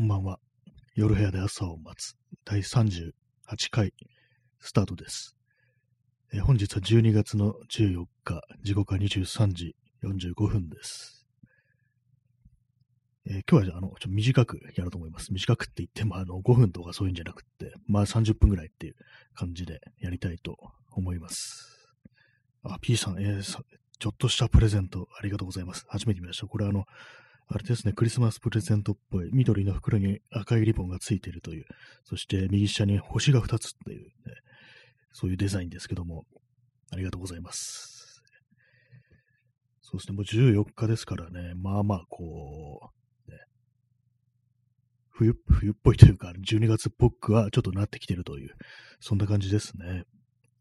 こんばんは。夜部屋で朝を待つ第38回スタートです。え本日は12月の14日、時刻は23時45分です。えー今日はあのちょっと短くやろうと思います。短くって言ってもあの5分とかそういうんじゃなくって、まあ30分ぐらいっていう感じでやりたいと思います。あ、P さん、えーちょっとしたプレゼントありがとうございます。初めて見ました。これあの、あれですね、クリスマスプレゼントっぽい緑の袋に赤いリボンがついているという、そして右下に星が2つっていう、ね、そういうデザインですけども、ありがとうございます。そうですね、もう14日ですからね、まあまあこう、ね、冬、冬っぽいというか、12月っぽくはちょっとなってきてるという、そんな感じですね。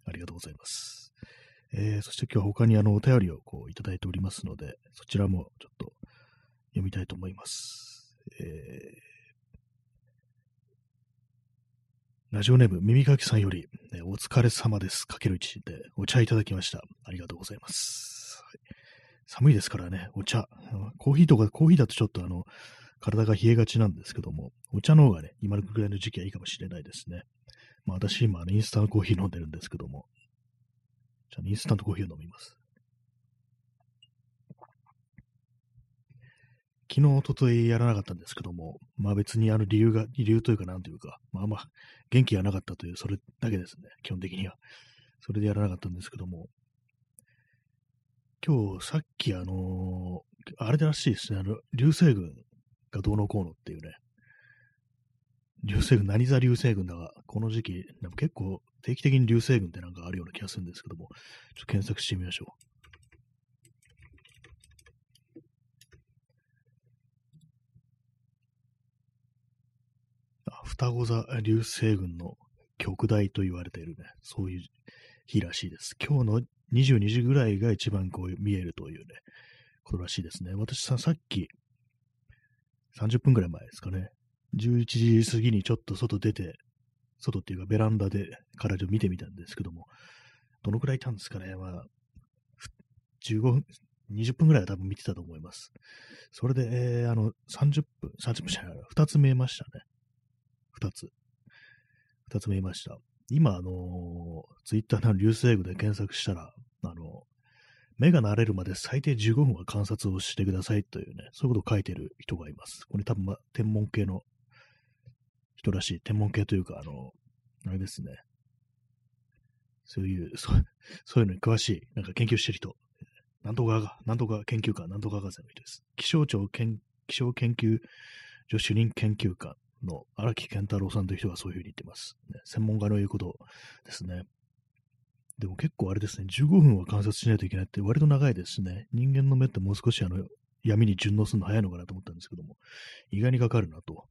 ありがとうございます。えー、そして今日は他にあのお便りをこういただいておりますので、そちらもちょっと読みたいと思います。えーラジオネーム、耳かきさんより、ねお疲れ様です。かける1でお茶いただきました。ありがとうございます。はい寒いですからね、お茶。コーヒーとか、コーヒーだとちょっとあの、体が冷えがちなんですけども、お茶の方がね、今のぐらいの時期はいいかもしれないですね。まあ私今、インスタントコーヒー飲んでるんですけども、じゃあインスタントコーヒーを飲みます。昨日、おとといやらなかったんですけども、まあ別にあの理由が、理由というかなんというか、まあまあ元気がなかったという、それだけですね、基本的には。それでやらなかったんですけども、今日さっきあのーあれらしいですね、あの、流星群がどうのこうのっていうね、流星群、何座流星群だが、この時期、でも結構定期的に流星群ってなんかあるような気がするんですけども、ちょっと検索してみましょう。あ双子座流星群の極大と言われているね、そういう日らしいです。今日の22時ぐらいが一番こう見えるというね、ことらしいですね。私さ、さっき、30分ぐらい前ですかね、11時過ぎにちょっと外出て、外っていうかベランダでからちょっと見てみたんですけども、どのくらいいたんですかね、まあ、15分、20分ぐらいは多分見てたと思います。それで、えーあの、30分、30分じゃない、2つ見えましたね。2つ。2つ見えました。今、あのツイッターの流星群で検索したら、あの目が慣れるまで最低15分は観察をしてくださいというね、そういうことを書いてる人がいます。これ多分、ま、天文系の人らしい。天文系というか、あの、あれですね。そういう、そうそういうのに詳しい、なんか研究してる人。なんとかが、なんとか研究官、なんとか博士の人です。気象庁気象研究所主任研究官の荒木健太郎さんという人がそういうふうに言ってます。ね、専門家の言うことですね。でも結構あれですね、15分は観察しないといけないって割と長いですね。人間の目ってもう少しあの闇に順応するの早いのかなと思ったんですけども、意外にかかるなと。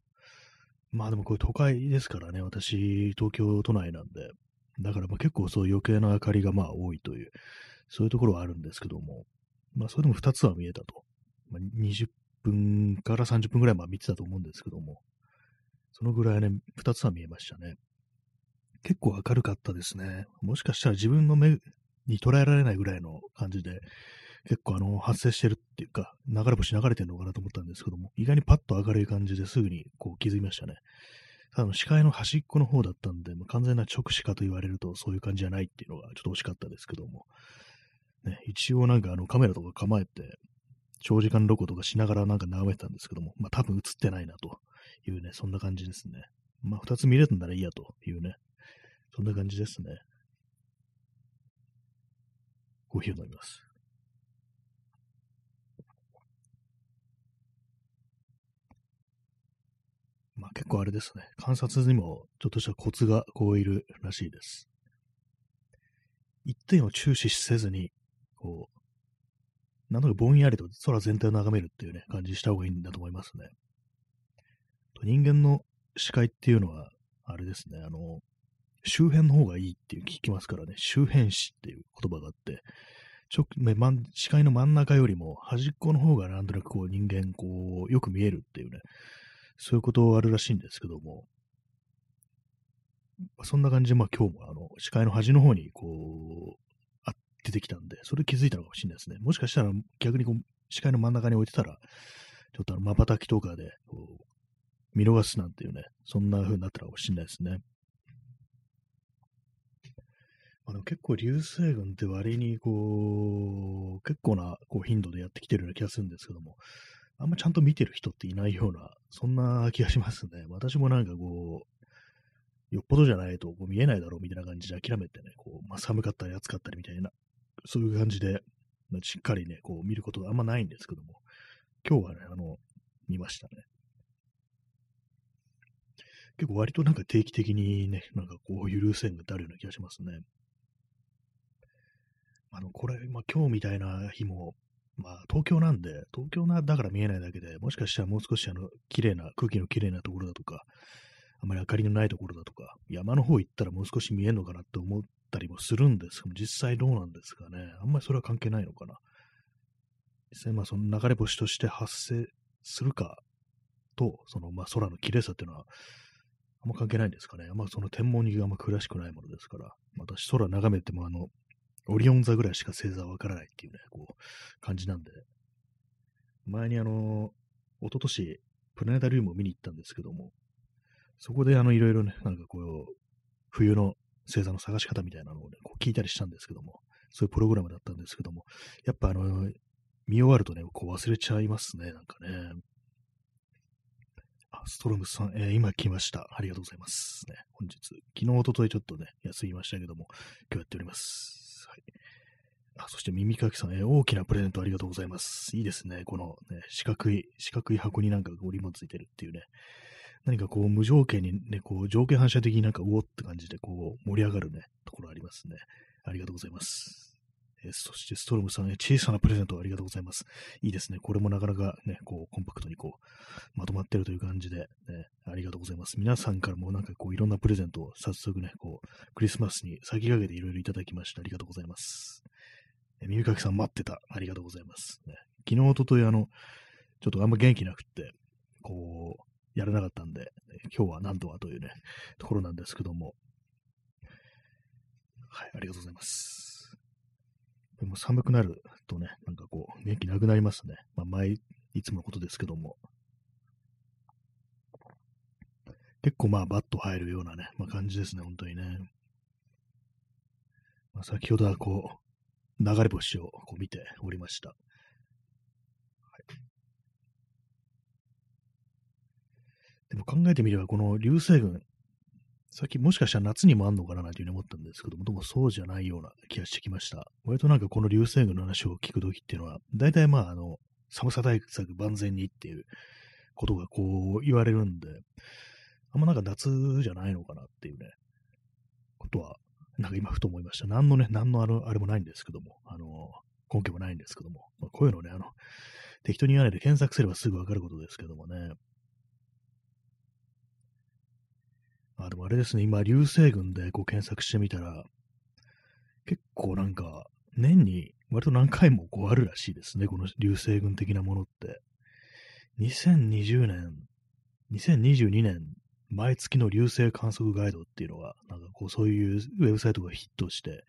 まあでもこれ都会ですからね、私、東京都内なんで、だからまあ結構そう余計な明かりがまあ多いという、そういうところはあるんですけども、まあそれでも2つは見えたと。まあ、20分から30分ぐらいまあ見てたと思うんですけども、そのぐらいね、2つは見えましたね。結構明るかったですね。もしかしたら自分の目に捉えられないぐらいの感じで、結構あの発生してるっていうか、流れ星流れてるのかなと思ったんですけども、意外にパッと明るい感じですぐにこう気づきましたね。ただ視界の端っこの方だったんで、まあ完全な直視かと言われるとそういう感じじゃないっていうのがちょっと惜しかったですけども、ね、一応なんかあのカメラとか構えて、長時間ロコとかしながらなんか眺めてたんですけども、まあ多分映ってないなというね、そんな感じですね。まあ二つ見れたんならいいやというね、そんな感じですね。コーヒーを飲みます。まあ結構あれですね。観察にもちょっとしたコツがこういるらしいです。一点を注視せずに、こう、なんとかぼんやりと空全体を眺めるっていうね、感じにした方がいいんだと思いますね。人間の視界っていうのは、あれですね、あの、周辺の方がいいっていう聞きますからね、周辺視っていう言葉があって、ちょね、まん視界の真ん中よりも端っこの方がなんとなくこう人間こうよく見えるっていうね、そういうことあるらしいんですけども、そんな感じで、まあ今日もあの視界の端の方にこう、あ出てきたんで、それ気づいたのかもしれないですね。もしかしたら逆にこう視界の真ん中に置いてたら、ちょっとあの瞬きとかでこう見逃すなんていうね、そんな風になったらかもしれないですね。あ、でも結構流星群って割にこう、結構なこう頻度でやってきてるような気がするんですけども、あんまちゃんと見てる人っていないような、そんな気がしますね。私もなんかこう、よっぽどじゃないとこう見えないだろうみたいな感じで諦めてね、こう、まあ、寒かったり暑かったりみたいな、そういう感じで、まあ、しっかりね、こう見ることがあんまないんですけども、今日はね、あの、見ましたね。結構割となんか定期的にね、なんかこういう流星群ってあるような気がしますね。あの、これ、まあ今日みたいな日も、まあ東京なんで、東京なだから見えないだけで、もしかしたらもう少しあの、綺麗な、空気の綺麗なところだとか、あまり明かりのないところだとか、山の方行ったらもう少し見えるのかなって思ったりもするんですけど、実際どうなんですかね。あんまりそれは関係ないのかな。実際まあその流れ星として発生するかと、そのまあ空の綺麗さっていうのは、あんま関係ないんですかね。あんまその天文にあんま詳しくないものですから、私空眺めてもあの、オリオン座ぐらいしか星座わからないっていうね、こう、感じなんで。前にあの、一昨年プラネタリウムを見に行ったんですけども、そこであの、いろいろね、なんかこう、冬の星座の探し方みたいなのをね、こう聞いたりしたんですけども、そういうプログラムだったんですけども、やっぱあの、見終わるとね、こう忘れちゃいますね、なんかね。あ、ストロムさん、えー、今来ました。ありがとうございます。ね、本日、昨日、おとといちょっとね、休みましたけども、今日やっております。あそして耳かきさん、えー、大きなプレゼントありがとうございます。いいですね。この、ね、四角い、四角い箱になんか折りもついてるっていうね。何かこう無条件にね、こう条件反射的になんかうおって感じでこう盛り上がるね、ところありますね。ありがとうございます。えー、そしてストロムさん、小さなプレゼントありがとうございます。いいですね。これもなかなかね、こうコンパクトにこうまとまってるという感じで、ね、ありがとうございます。皆さんからもなんかこういろんなプレゼントを早速ね、こうクリスマスに先駆けていろいろいただきましたありがとうございます。え耳かきさん待ってた。ありがとうございます。ね、昨日、おととい、あの、ちょっとあんま元気なくって、こう、やらなかったんで、今日は何とはというね、ところなんですけども。はい、ありがとうございます。でも寒くなるとね、なんかこう、元気なくなりますね。まあ、前、いつものことですけども。結構まあ、バッと入るようなね、まあ、感じですね、本当にね。まあ、先ほどはこう、流れ星をこう見ておりました。でも考えてみれば、この流星群、さっきもしかしたら夏にもあんのかなというふうに思ったんですけども、でもそうじゃないような気がしてきました。割となんかこの流星群の話を聞くときっていうのは、大体まああの、寒さ対策万全にっていうことがこう言われるんで、あんまなんか夏じゃないのかなっていうね、ことはなんか今ふと思いました。何のね、何のあの、あれもないんですけども、あの、根拠もないんですけども、まあ、こういうのね、あの、適当に言わないで検索すればすぐわかることですけどもね。あ、でもあれですね、今、流星群でこう検索してみたら、結構なんか、年に割と何回もこうあるらしいですね、この流星群的なものって。2020年、2022年毎月の流星観測ガイドっていうのが、なんかこう、そういうウェブサイトがヒットして、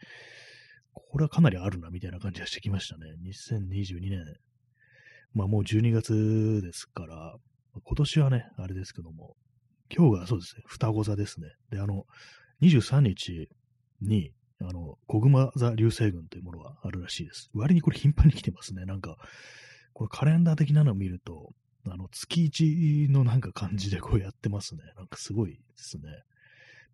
これはかなりあるな、みたいな感じがしてきましたね。2022年。まあもう12月ですから、今年はね、あれですけども、今日がそうですね、双子座ですね。で、あの、23日に、あの、小熊座流星群というものがあるらしいです。割にこれ頻繁に来てますね。なんか、これカレンダー的なのを見ると、あの、月一のなんか感じでこうやってますね。なんかすごいですね。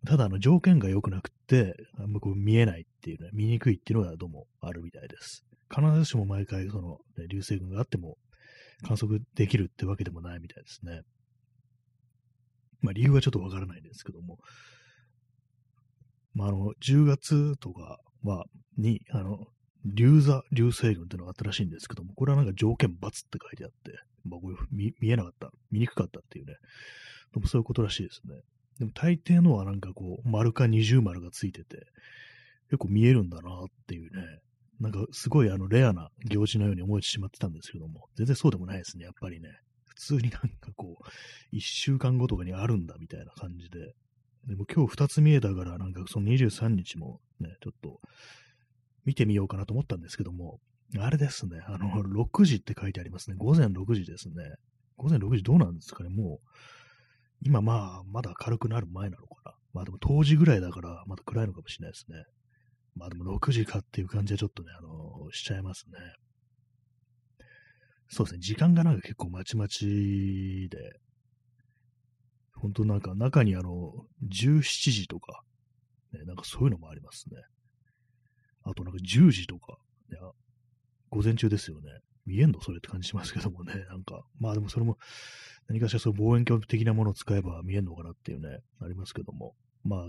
ただ、あの、条件が良くなくて、あんまこう見えないっていうね、見にくいっていうのがどうもあるみたいです。必ずしも毎回、その、ね、流星群があっても観測できるってわけでもないみたいですね。まあ、理由はちょっとわからないですけども、まあ、あの、10月とかは、に、あの、流座流星群っていうのがあったらしいんですけども、これはなんか条件×って書いてあって、まあ、こう見見えなかった、見にくかったっていうね、でもそういうことらしいですね。でも大抵のはなんかこう、丸か二重丸がついてて、結構見えるんだなっていうね、なんかすごいあのレアな行事のように思えてしまってたんですけども、全然そうでもないですね、やっぱりね。普通になんかこう、一週間後とかにあるんだみたいな感じで。でも今日二つ見えたから、なんかその23日もね、ちょっと見てみようかなと思ったんですけども、あれですね、あの、6時って書いてありますね。午前6時ですね。午前6時どうなんですかね、もう、今まあ、まだ明るくなる前なのかな。まあでも当時ぐらいだからまだ暗いのかもしれないですね。まあでも6時かっていう感じはちょっとね、あのしちゃいますね。そうですね、時間がなんか結構まちまちで、本当なんか中にあの、17時とか、ね、なんかそういうのもありますね。あとなんか10時とか、ね、午前中ですよね。見えんのそれって感じしますけどもね。なんか、まあでもそれも何かしらそう望遠鏡的なものを使えば見えんのかなっていうね、ありますけども。まあ、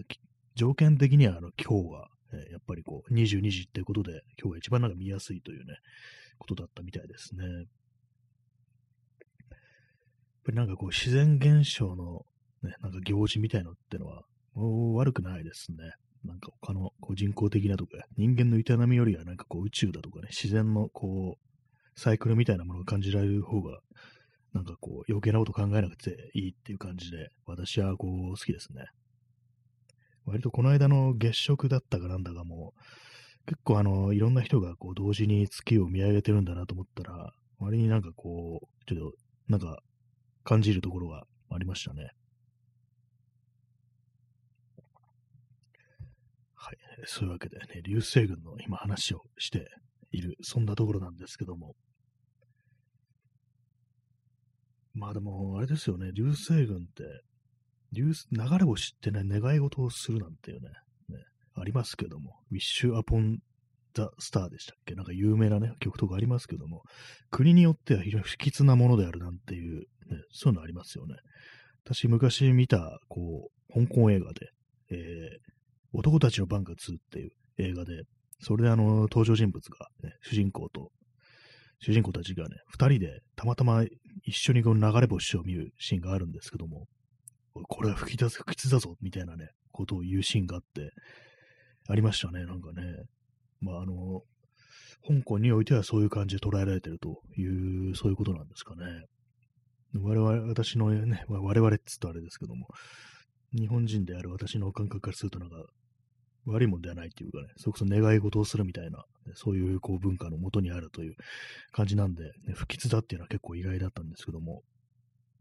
条件的にはあの今日は、え、やっぱりこう22時っていうことで、今日が一番なんか見やすいというね、ことだったみたいですね。やっぱりなんかこう自然現象のね、なんか行事みたいのってのは、悪くないですね。なんか他のこう人工的なとか、人間の営みよりはなんかこう宇宙だとかね、自然のこう、サイクルみたいなものを感じられる方が、なんかこう余計なこと考えなくていいっていう感じで、私はこう好きですね。割とこの間の月食だったかなんだかも、結構あの、いろんな人がこう同時に月を見上げてるんだなと思ったら、割になんかこう、ちょっとなんか感じるところがありましたね。はい。そういうわけでね、流星群の今話をしている、そんなところなんですけども。まあでも、あれですよね、流星群って、流流れ星ってね、願い事をするなんていうね、ねありますけども、ウィッシュアポンザ・スターでしたっけ？なんか有名なね、曲とかありますけども、国によっては非常に不吉なものであるなんていう、ね、そういうのありますよね。私、昔見た、こう、香港映画で、えー、男たちのバンカー2っていう映画で、それであの、登場人物が、ね、主人公と、主人公たちがね、二人でたまたま一緒にこの流れ星を見るシーンがあるんですけども、これは吹き出す、不吉だぞ、みたいなね、ことを言うシーンがあって、ありましたね、なんかね。まあ、あの、香港においてはそういう感じで捉えられてるという、そういうことなんですかね。我々、私のね、我々っつったあれですけども、日本人である私の感覚からするとなんか、悪いもんではないっていうかね、それこそ願い事をするみたいな、そういうこう文化のもとにあるという感じなんで、ね、不吉だっていうのは結構意外だったんですけども、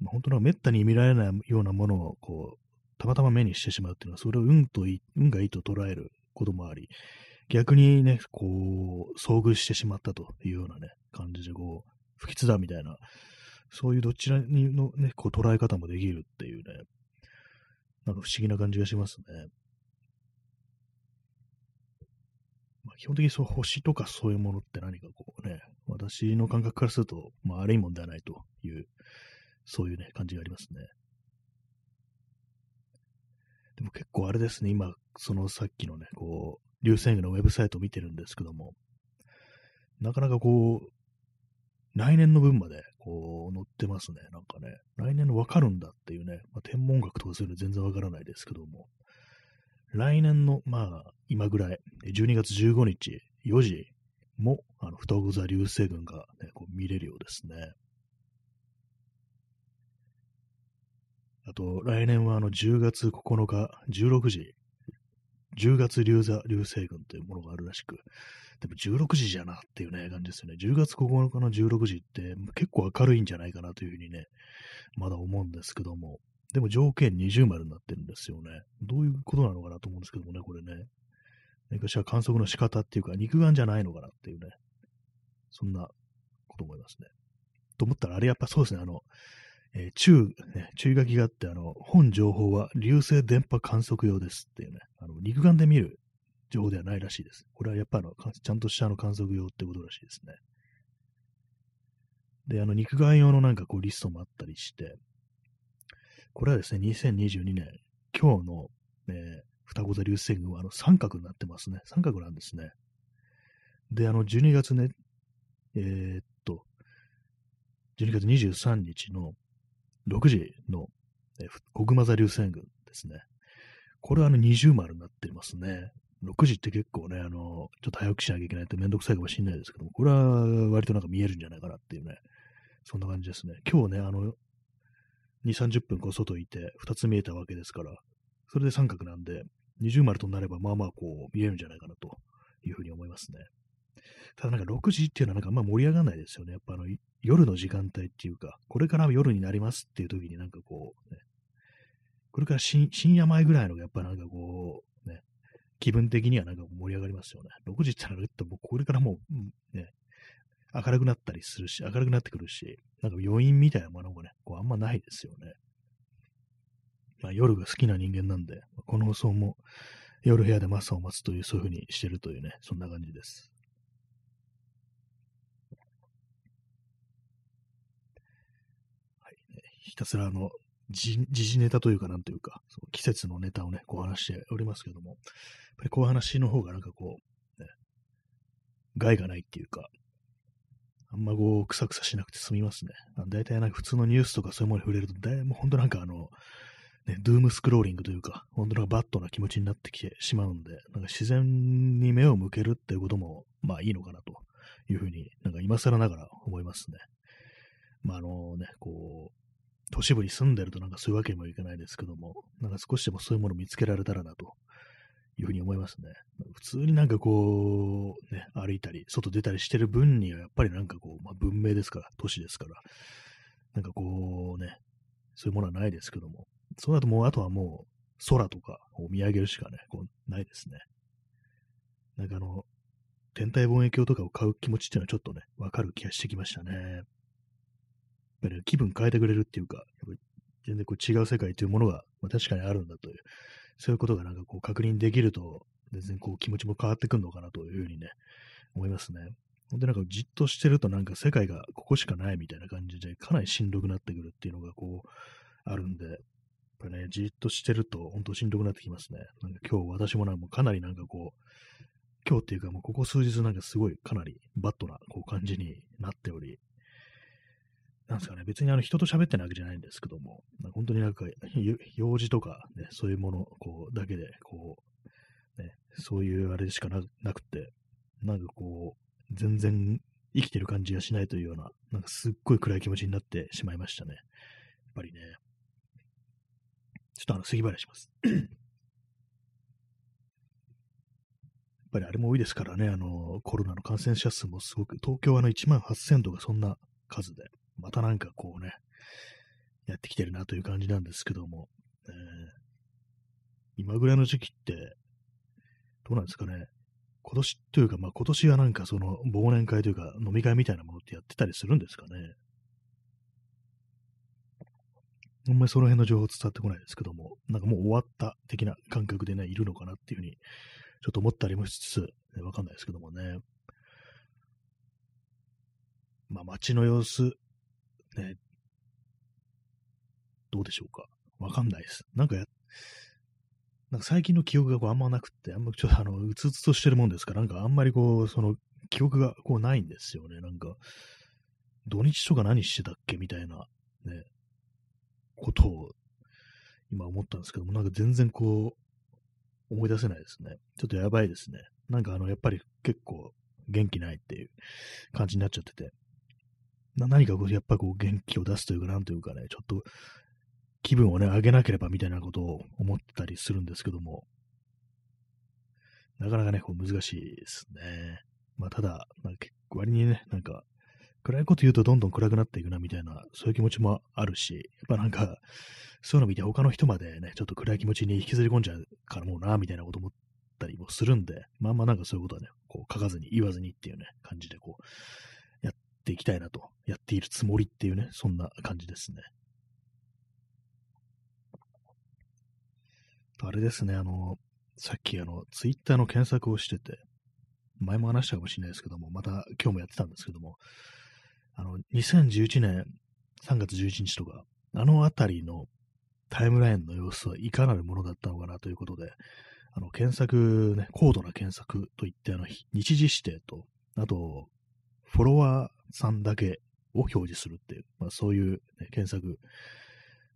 まあ、本当はめったに見られないようなものをこう、たまたま目にしてしまうっていうのは、それを運とい運がいいと捉えることもあり、逆にね、こう、遭遇してしまったというようなね、感じで、こう、不吉だみたいな、そういうどちらにのね、こう捉え方もできるっていうね、なんか不思議な感じがしますね。まあ、基本的にそう星とかそういうものって何かこうね、私の感覚からすると、まあ、悪いもんではないという、そういうね、感じがありますね。でも結構あれですね、今、そのさっきのね、こう、流星群のウェブサイトを見てるんですけども、なかなかこう、来年の分まで、こう、載ってますね。なんかね、来年のわかるんだっていうね、まあ、天文学とかそういうの全然わからないですけども、来年の、まあ、今ぐらい、12月15日、4時も、あの、双子座流星群が、ね、こう見れるようですね。あと、来年はあの、10月9日、16時、10月流座流星群というものがあるらしく、でも16時じゃなっていうね、感じですよね。10月9日の16時って結構明るいんじゃないかなというふうにね、まだ思うんですけども、でも条件20丸になってるんですよね。どういうことなのかなと思うんですけどもね、これね。何かしら観測の仕方っていうか、肉眼じゃないのかなっていうね。そんなこと思いますね。と思ったら、あれやっぱそうですね、あの、えー、注、ね、注意書きがあって、あの、本情報は流星電波観測用ですっていうね、あの、肉眼で見る情報ではないらしいです。これはやっぱあの、ちゃんとしたあの観測用ってことらしいですね。で、あの、肉眼用のなんかこうリストもあったりして、これはですね、2022年、今日の、ね、双子座流星群はあの三角になってますね。三角なんですね。で、あの、12月ね、えー、っと、12月23日の6時の、え小熊座流星群ですね。これはあの二重丸になってますね。6時って結構ね、あの、ちょっと早くしなきゃいけないってめんどくさいかもしれないですけども、これは割となんか見えるんじゃないかなっていうね、そんな感じですね。今日ね、あの、2、30分こう外いて2つ見えたわけですから、それで三角なんで、二重丸となればまあまあこう見えるんじゃないかなというふうに思いますね。ただなんか6時っていうのはなんかあんま盛り上がらないですよね。やっぱあの夜の時間帯っていうか、これから夜になりますっていう時になんかこう、ね、これから深夜前ぐらいのがやっぱなんかこう、ね、気分的にはなんか盛り上がりますよね。6時ってなると、もうこれからもう、ね、明るくなったりするし、明るくなってくるし、なんか余韻みたいなものがね、こうあんまないですよね。まあ、夜が好きな人間なんで、この放送も夜部屋でマスを待つという、そういう風にしてるというね、そんな感じです。はい、ね、ひたすらあの、時事ネタというか、なんというか、その季節のネタをね、こう話しておりますけども、やっぱりこういう話の方がなんかこう、ね、害がないっていうか、あんまこう、くさくさしなくて済みますね。だいたいなんか普通のニュースとかそういうものに触れると、だいぶ本当なんかあの、ね、ドゥームスクローリングというか、本当なんかバットな気持ちになってきてしまうんで、なんか自然に目を向けるっていうことも、まあいいのかなというふうに、なんか今更ながら思いますね。まああのね、こう、都市部に住んでるとなんかそういうわけにもいかないですけども、なんか少しでもそういうものを見つけられたらなというふうに思いますね。普通になんかこう、ね、歩いたり、外出たりしてる分にはやっぱりなんかこう、まあ文明ですから、都市ですから、なんかこうね、そういうものはないですけども、そうだともう、あとはもう、空とかを見上げるしかね、こう、ないですね。なんかあの、天体望遠鏡とかを買う気持ちっていうのはちょっとね、わかる気がしてきましたね。やっぱり、気分変えてくれるっていうか、やっぱり全然こう違う世界というものが、ま、確かにあるんだという、そういうことがなんかこう確認できると、全然こう気持ちも変わってくるのかなというふうにね、思いますね。ほんでなんかじっとしてるとなんか世界がここしかないみたいな感じで、かなりしんどくなってくるっていうのがこう、あるんで、やっぱね、じっとしてると、本当しんどくなってきますね。なんか今日私もなんかかなりなんかこう、今日っていうかもうここ数日なんかすごいかなりバットなこう感じになっており、なんですかね、別にあの人と喋ってないわけじゃないんですけども、なんか本当になんか用事とかね、そういうものこうだけで、こう、ね、そういうあれしかなくて、なんかこう、全然生きてる感じがしないというような、なんかすっごい暗い気持ちになってしまいましたね。やっぱりね。ちょっとあの、杉原します。やっぱりあれも多いですからね、あの、コロナの感染者数もすごく、東京はあの1万8000度がそんな数で、またなんかこうね、やってきてるなという感じなんですけども、えー、今ぐらいの時期って、どうなんですかね、今年というか、まあ今年はなんかその忘年会というか飲み会みたいなものってやってたりするんですかね。あんまりその辺の情報伝わってこないですけども、なんかもう終わった的な感覚でね、いるのかなっていうふうに、ちょっと思ったりもしつつ、わかんないですけどもね。まあ街の様子、ね、どうでしょうか？わかんないです。なんか、なんか最近の記憶がこうあんまなくて、あんまちょっとあの、うつうつとしてるもんですから、なんかあんまりこう、その、記憶がこうないんですよね。なんか、土日とか何してたっけみたいな、ね、ことを今思ったんですけども、なんか全然こう、思い出せないですね。ちょっとやばいですね。なんかあの、やっぱり結構元気ないっていう感じになっちゃってて、何かこう、やっぱこう元気を出すというか、なんというかね、ちょっと気分をね、上げなければみたいなことを思ったりするんですけども、なかなかね、こう難しいですね。まあ、ただ、まあ、結構割にね、なんか、暗いこと言うとどんどん暗くなっていくなみたいな、そういう気持ちもあるし、やっぱなんか、そういうの見て他の人までね、ちょっと暗い気持ちに引きずり込んじゃうからもうな、みたいなこと思ったりもするんで、まあまあなんかそういうことはね、こう書かずに言わずにっていうね、感じでこう、やっていきたいなと、やっているつもりっていうね、そんな感じですね。あれですね、あの、さっきあの、ツイッターの検索をしてて、前も話したかもしれないですけども、また今日もやってたんですけども、あの、2011年3月11日とか、あのあたりのタイムラインの様子はいかなるものだったのかなということで、あの、検索ね、高度な検索といって、あの、日時指定と、あと、フォロワーさんだけを表示するっていう、まあそういう、ね、検索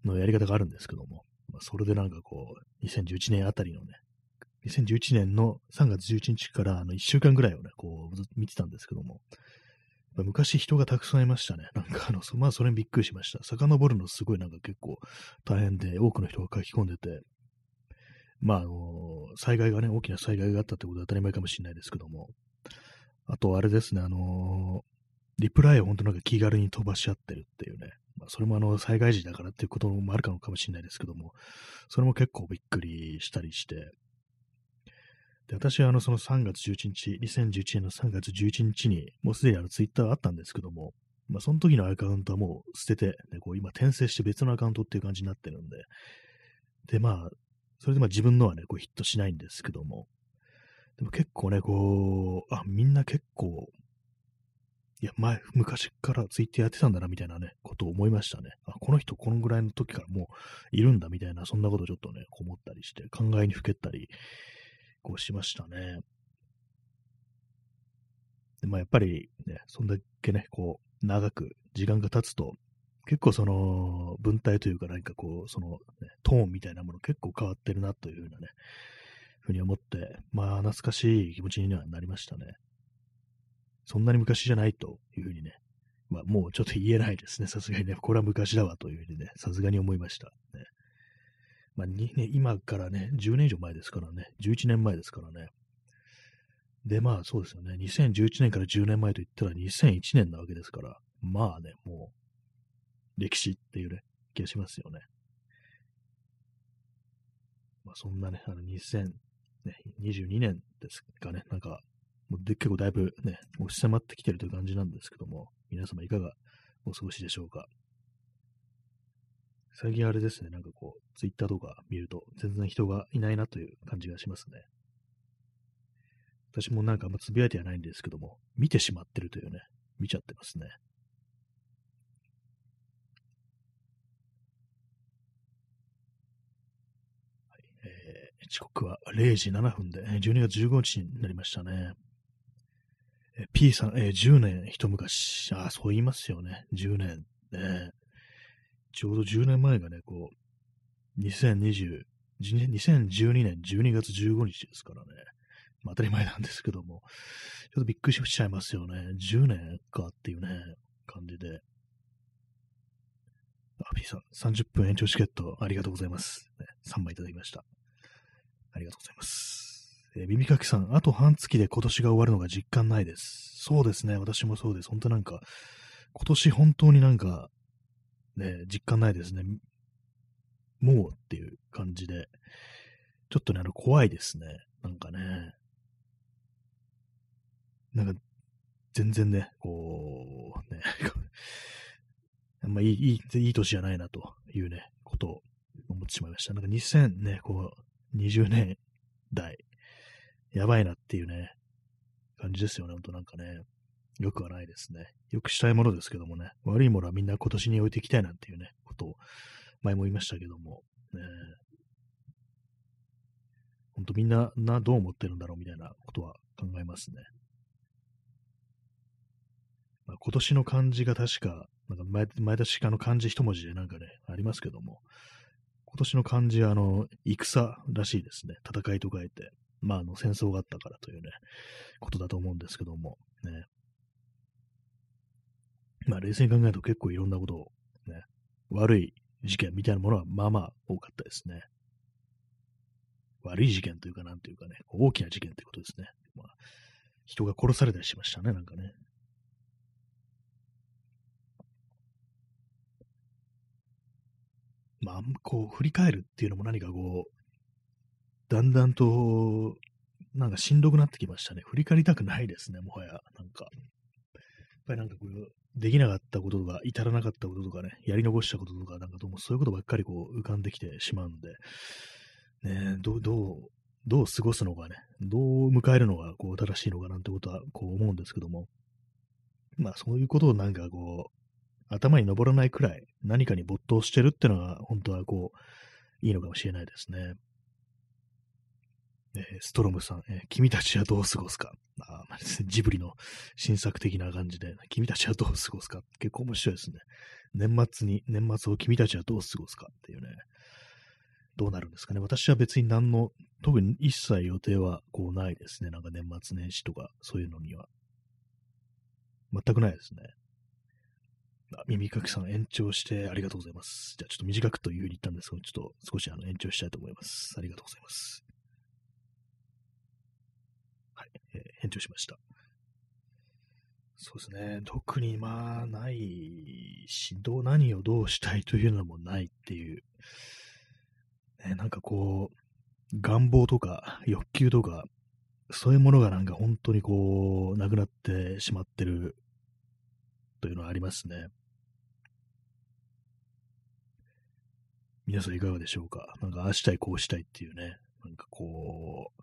のやり方があるんですけども、まあ、それでなんかこう、2011年あたりのね、2011年の3月11日からあの1週間ぐらいをね、こう、見てたんですけども、昔人がたくさんいましたね。なんかあの、まあそれにびっくりしました。遡るのすごいなんか結構大変で、多くの人が書き込んでて、まああの、災害がね、大きな災害があったってことは当たり前かもしれないですけども、あとあれですね、あの、リプライを本当なんか気軽に飛ばし合ってるっていうね、まあ、それもあの、災害時だからっていうこともあるかもしれないですけども、それも結構びっくりしたりして、で、私はあの、その3月11日、2011年の3月11日に、もうすでにあの、ツイッターあったんですけども、まあ、その時のアカウントはもう捨てて、ね、こう今転生して別のアカウントっていう感じになってるんで、で、まあ、それでまあ自分のはね、こうヒットしないんですけども、でも結構ね、こう、あ、みんな結構、いや、前、昔からツイッターやってたんだな、みたいなね、ことを思いましたね。あ、この人、このぐらいの時からもういるんだ、みたいな、そんなことちょっとね、思ったりして、考えにふけったり、こうしましたね。でまあ、やっぱりね、そんだけね、こう、長く時間が経つと、結構その文体というか何かこう、その、ね、トーンみたいなもの結構変わってるなというふうなね、ふうに思って、まあ懐かしい気持ちにはなりましたね。そんなに昔じゃないというふうにね、まあもうちょっと言えないですね。さすがにね、これは昔だわというふうにね、さすがに思いました。ね。まあね、今からね、10年以上前ですからね、11年前ですからね。で、まあそうですよね、2011年から10年前といったら2001年なわけですから、まあね、もう、歴史っていうね、気がしますよね。まあそんなね、あの2022年ですかね、なんか、で結構だいぶね、もう迫ってきてるという感じなんですけども、皆様いかがお過ごしでしょうか？最近あれですね、なんかこう、ツイッターとか見ると全然人がいないなという感じがしますね。私もなんかあんまつぶやいてはないんですけども、見てしまってるというね、見ちゃってますね。はいえー、時刻は0時7分で、12月15日になりましたね。P さん、えー、10年一昔。ああ、そう言いますよね。10年。ね。ちょうど10年前がね、こう、2020、2012年12月15日ですからね。まあ、当たり前なんですけども、ちょっとびっくりしちゃいますよね。10年かっていうね、感じで。あ、P さん、30分延長チケットありがとうございます。ね、3枚いただきました。ありがとうございます。えー、耳かきさん、あと半月で今年が終わるのが実感ないです。そうですね、私もそうです。本当なんか、今年本当になんか、ね、実感ないですね。もうっていう感じで、ちょっとね、あの、怖いですね。なんかね。なんか、全然ね、こう、ね、あんまいい、いい、いい年じゃないなというね、ことを思ってしまいました。なんか2000ね、こう、20年代、やばいなっていうね、感じですよね、ほんとなんかね。よくはないですね。よくしたいものですけどもね、悪いものはみんな今年に置いていきたいなんていうね、ことを前も言いましたけども、ね、ほんとみんななどう思ってるんだろうみたいなことは考えますね。まあ、今年の漢字が確か、なんか前前田鹿の漢字一文字でなんかね、ありますけども、今年の漢字はあの、戦らしいですね。戦いと書いて。まあ、あの、戦争があったからというね、ことだと思うんですけども、ね。まあ、冷静に考えると結構いろんなことを、ね、悪い事件みたいなものはまあまあ多かったですね。悪い事件というか、なんというかね、大きな事件ということですね。まあ、人が殺されたりしましたね、なんかね。まあ、こう、振り返るっていうのも何かこう、だんだんと、なんかしんどくなってきましたね。振り返りたくないですね、もはや。なんか。やっぱりなんかこう、できなかったこととか、至らなかったこととかね、やり残したこととか、なんかどうもそういうことばっかりこう浮かんできてしまうんで、ねど、どう、どう過ごすのかね、どう迎えるのがこう正しいのかなんてことはこう思うんですけども、まあそういうことをなんかこう、頭に登らないくらい何かに没頭してるってのが本当はこう、いいのかもしれないですね。え、ストロムさん、え、君たちはどう過ごすか？あジブリの新作的な感じで、君たちはどう過ごすか？結構面白いですね。年末に、年末を君たちはどう過ごすか？っていうね。どうなるんですかね？私は別に何の、特に一切予定はこうないですね。なんか年末年始とか、そういうのには。全くないですね。あ耳かきさん延長してありがとうございます。じゃあちょっと短くというふうに言ったんですけど、ちょっと少しあの延長したいと思います。ありがとうございます。はい、えー、延長しました。そうですね。特にまあ、ないし、どう、何をどうしたいというのもないっていう、ね、なんかこう、願望とか欲求とか、そういうものがなんか本当にこう、なくなってしまってるというのはありますね。皆さんいかがでしょうか？なんかああしたいこうしたいっていうね、なんかこう、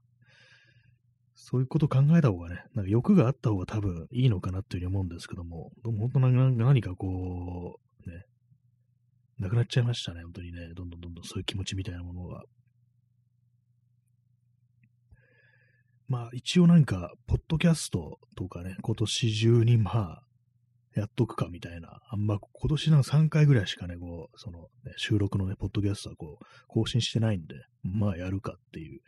そういうこと考えた方がね、なんか欲があった方が多分いいのかなっていうふうに思うんですけども、でも本当に何かこう、ね、なくなっちゃいましたね、本当にね、どんどんどんどんそういう気持ちみたいなものが。まあ一応なんか、ポッドキャストとかね、今年中にまあ、やっとくかみたいな、あんま今年の3回ぐらいしかね、こう、その、ね、収録のね、ポッドキャストはこう、更新してないんで、まあやるかっていう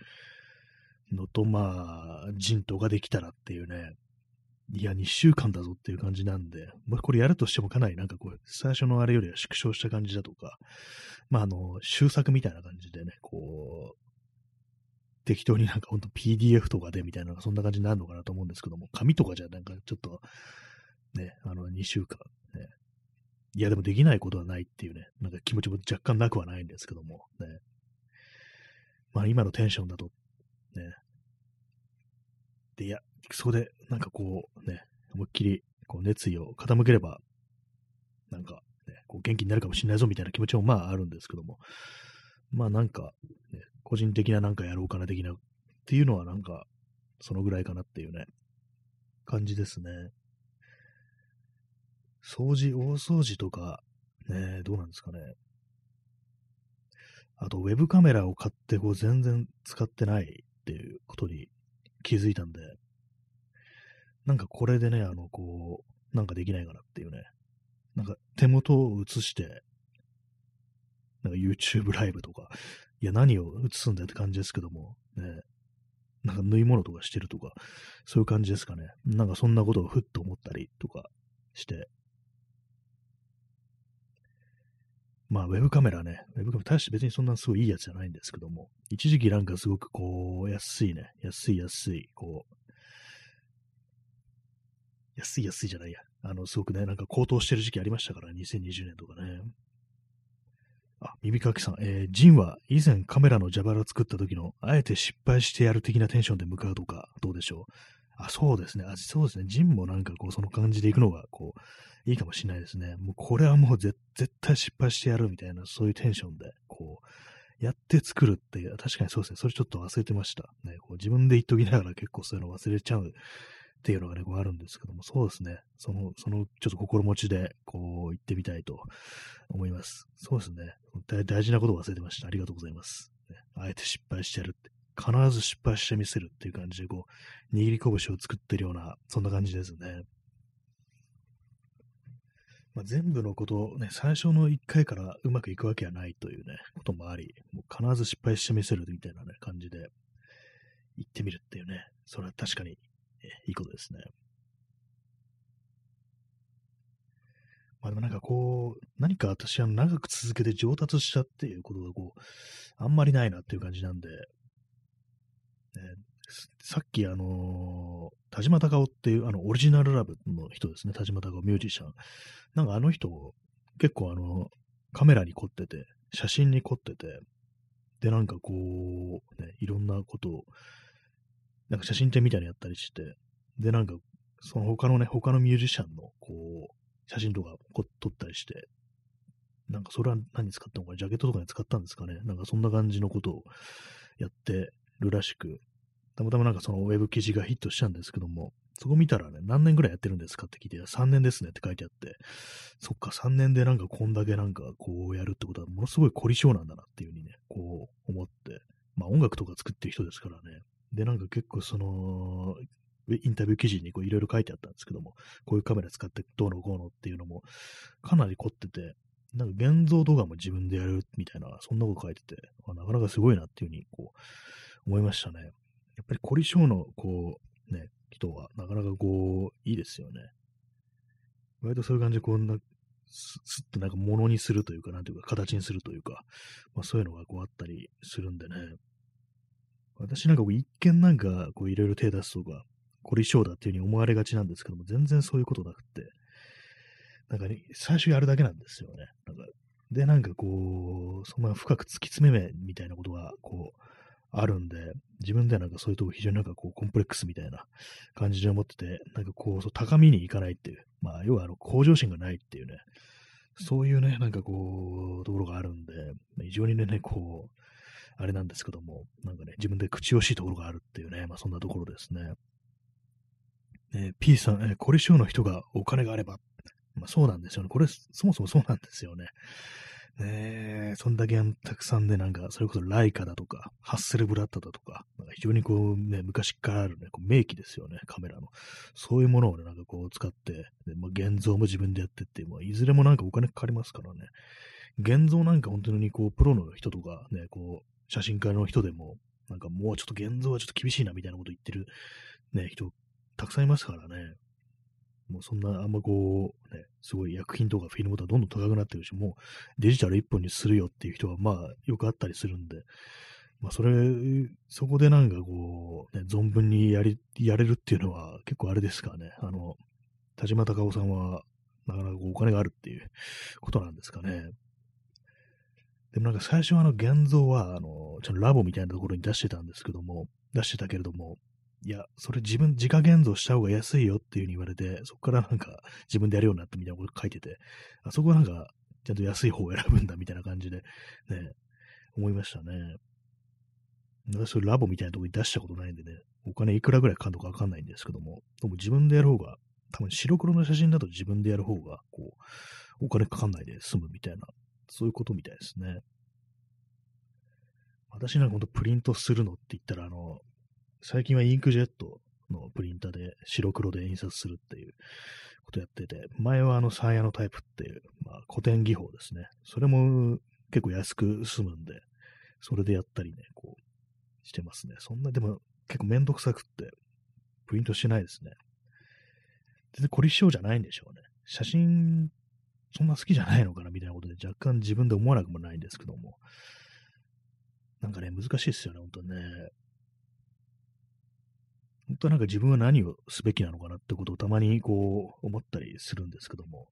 のと、まあ、人とができたらっていうね、いや、2週間だぞっていう感じなんで、まあ、これやるとしてもかなりなんかこう、最初のあれよりは縮小した感じだとか、まあ、あの、終作みたいな感じでね、こう、適当になんかほんと PDF とかでみたいな、そんな感じになるのかなと思うんですけども、紙とかじゃなんかちょっと、ね、あの、2週間、ね。いや、でもできないことはないっていうね、なんか気持ちも若干なくはないんですけども、ね。まあ今のテンションだとね。で、いや、そこで、なんかこう、ね、思いっきり、こう、熱意を傾ければ、なんか、ね、こう元気になるかもしれないぞみたいな気持ちもまああるんですけども、まあなんか、ね、個人的ななんかやろうかな的なっていうのはなんか、そのぐらいかなっていうね、感じですね。掃除、大掃除とか、ね、どうなんですかね。あと、ウェブカメラを買って、こう、全然使ってないっていうことに気づいたんで、なんかこれでね、あの、こう、なんかできないかなっていうね、なんか手元を映して、なんか YouTube ライブとか、いや、何を映すんだよって感じですけども、ね、なんか縫い物とかしてるとか、そういう感じですかね。なんかそんなことをふっと思ったりとかして、まあ、ウェブカメラね、ウェブカメラ、大して別にそんなすごいいいやつじゃないんですけども、一時期なんかすごくこう、安いね、安い安い、こう、安い安いじゃないや、あの、すごくね、なんか高騰してる時期ありましたから、2020年とかね。あ、耳かきさん、えー、ジンは以前カメラの蛇腹作った時の、あえて失敗してやる的なテンションで向かうとか、どうでしょう。あ、そうですね。あそうですね。ジンもなんかこう、その感じで行くのが、こう、いいかもしれないですね。もうこれはもう絶対失敗してやるみたいな、そういうテンションで、こう、やって作るっていう、確かにそうですね。それちょっと忘れてました。ね、こう自分で言っときながら結構そういうの忘れちゃうっていうのがね、こうあるんですけども、そうですね。その、その、ちょっと心持ちで、こう、言ってみたいと思います。そうですね。大事なことを忘れてました。ありがとうございます。ね、あえて失敗してやるって。必ず失敗してみせるっていう感じで、こう、握り拳を作ってるような、そんな感じですね。まあ、全部のことね、最初の1回からうまくいくわけはないというね、こともあり、もう必ず失敗してみせるみたいなね、感じで、行ってみるっていうね、それは確かに、いいことですね。まあでもなんかこう、何か私は長く続けて上達したっていうことがこう、あんまりないなっていう感じなんで、ね、さっきあのー、田島隆夫っていうあのオリジナルラブの人ですね、田島隆夫ミュージシャン。なんかあの人、結構あの、カメラに凝ってて、写真に凝ってて、で、なんかこう、ね、いろんなことを、なんか写真展みたいにやったりして、で、なんか、その他のね、他のミュージシャンの、こう、写真とか撮ったりして、なんかそれは何に使ったのか、ジャケットとかに使ったんですかね？なんかそんな感じのことをやってるらしく、たまたまなんかそのウェブ記事がヒットしたんですけども、そこ見たらね、何年ぐらいやってるんですかって聞いて、3年ですねって書いてあって、そっか、3年でなんかこんだけなんかこうやるってことは、ものすごい凝り性なんだなっていうふうにね、こう思って、まあ音楽とか作ってる人ですからね。で、なんか結構その、インタビュー記事にこういろいろ書いてあったんですけども、こういうカメラ使ってどうのこうのっていうのもかなり凝ってて、なんか現像動画も自分でやるみたいな、そんなこと書いてて、なかなかすごいなっていうふうにこう思いましたね。やっぱり凝り性の、こう、ね、人は、なかなかこう、いいですよね。割とそういう感じで、こんな、すっとなんか物にするというか、なんていうか、形にするというか、まあそういうのがこうあったりするんでね。私なんかこう一見なんか、こういろいろ手出すとか、凝り性だっていう風に思われがちなんですけども、全然そういうことなくて、なんかね、最初やるだけなんですよね。なんかで、なんかこう、そんな深く突き詰めめみたいなことが、こう、あるんで、自分ではなんかそういうとこ非常になんかこう、コンプレックスみたいな感じで思ってて、なんかこう、そう高みに行かないっていう、まあ、要はあの、向上心がないっていうね、そういうね、なんかこう、ところがあるんで、非常にね、こう、あれなんですけども、なんかね、自分で口惜しいところがあるっていうね、まあそんなところですね。ね P さん、えこれ性の人がお金があれば、まあそうなんですよね。これ、そもそもそうなんですよね。ねえ、そんだけたくさんで、なんか、それこそライカだとか、ハッセルブラッドだとか、なんか非常にこうね、昔からあるね、こう名機ですよね、カメラの。そういうものをね、なんかこう使って、でまあ、現像も自分でやってって、まあ、いずれもなんかお金かかりますからね。現像なんか本当にこう、プロの人とかね、こう、写真家の人でも、なんかもうちょっと現像はちょっと厳しいなみたいなこと言ってるね、人、たくさんいますからね。もうそんな、あんまこう、ね、すごい薬品とかフィルムとかどんどん高くなってるし、もうデジタル一本にするよっていう人は、まあ、よくあったりするんで、まあ、それ、そこでなんかこう、ね、存分にやり、やれるっていうのは結構あれですかね。あの、田島隆夫さんは、なかなかお金があるっていうことなんですかね。でもなんか最初はあの現像は、あの、ちょっとラボみたいなところに出してたんですけども、出してたけれども、いや、それ自分、自家現像した方が安いよっていう風に言われて、そこからなんか自分でやるようになったみたいなこと書いてて、あそこはなんか、ちゃんと安い方を選ぶんだみたいな感じで、ね、思いましたね。私、そういうラボみたいなとこに出したことないんでね、お金いくらぐらいかかるのかわかんないんですけども、でも自分でやる方が、多分白黒の写真だと自分でやる方が、こう、お金かかんないで済むみたいな、そういうことみたいですね。私なんかほんとプリントするのって言ったら、あの、最近はインクジェットのプリンターで白黒で印刷するっていうことやってて、前はあのサーヤのタイプっていう、まあ、古典技法ですね。それも結構安く済むんで、それでやったりね、こう、してますね。そんな、でも結構めんどくさくって、プリントしないですね。全然凝り性じゃないんでしょうね。写真、そんな好きじゃないのかなみたいなことで若干自分で思わなくもないんですけども。なんかね、難しいですよね、本当ね。本当はなんか自分は何をすべきなのかなってことをたまにこう思ったりするんですけども、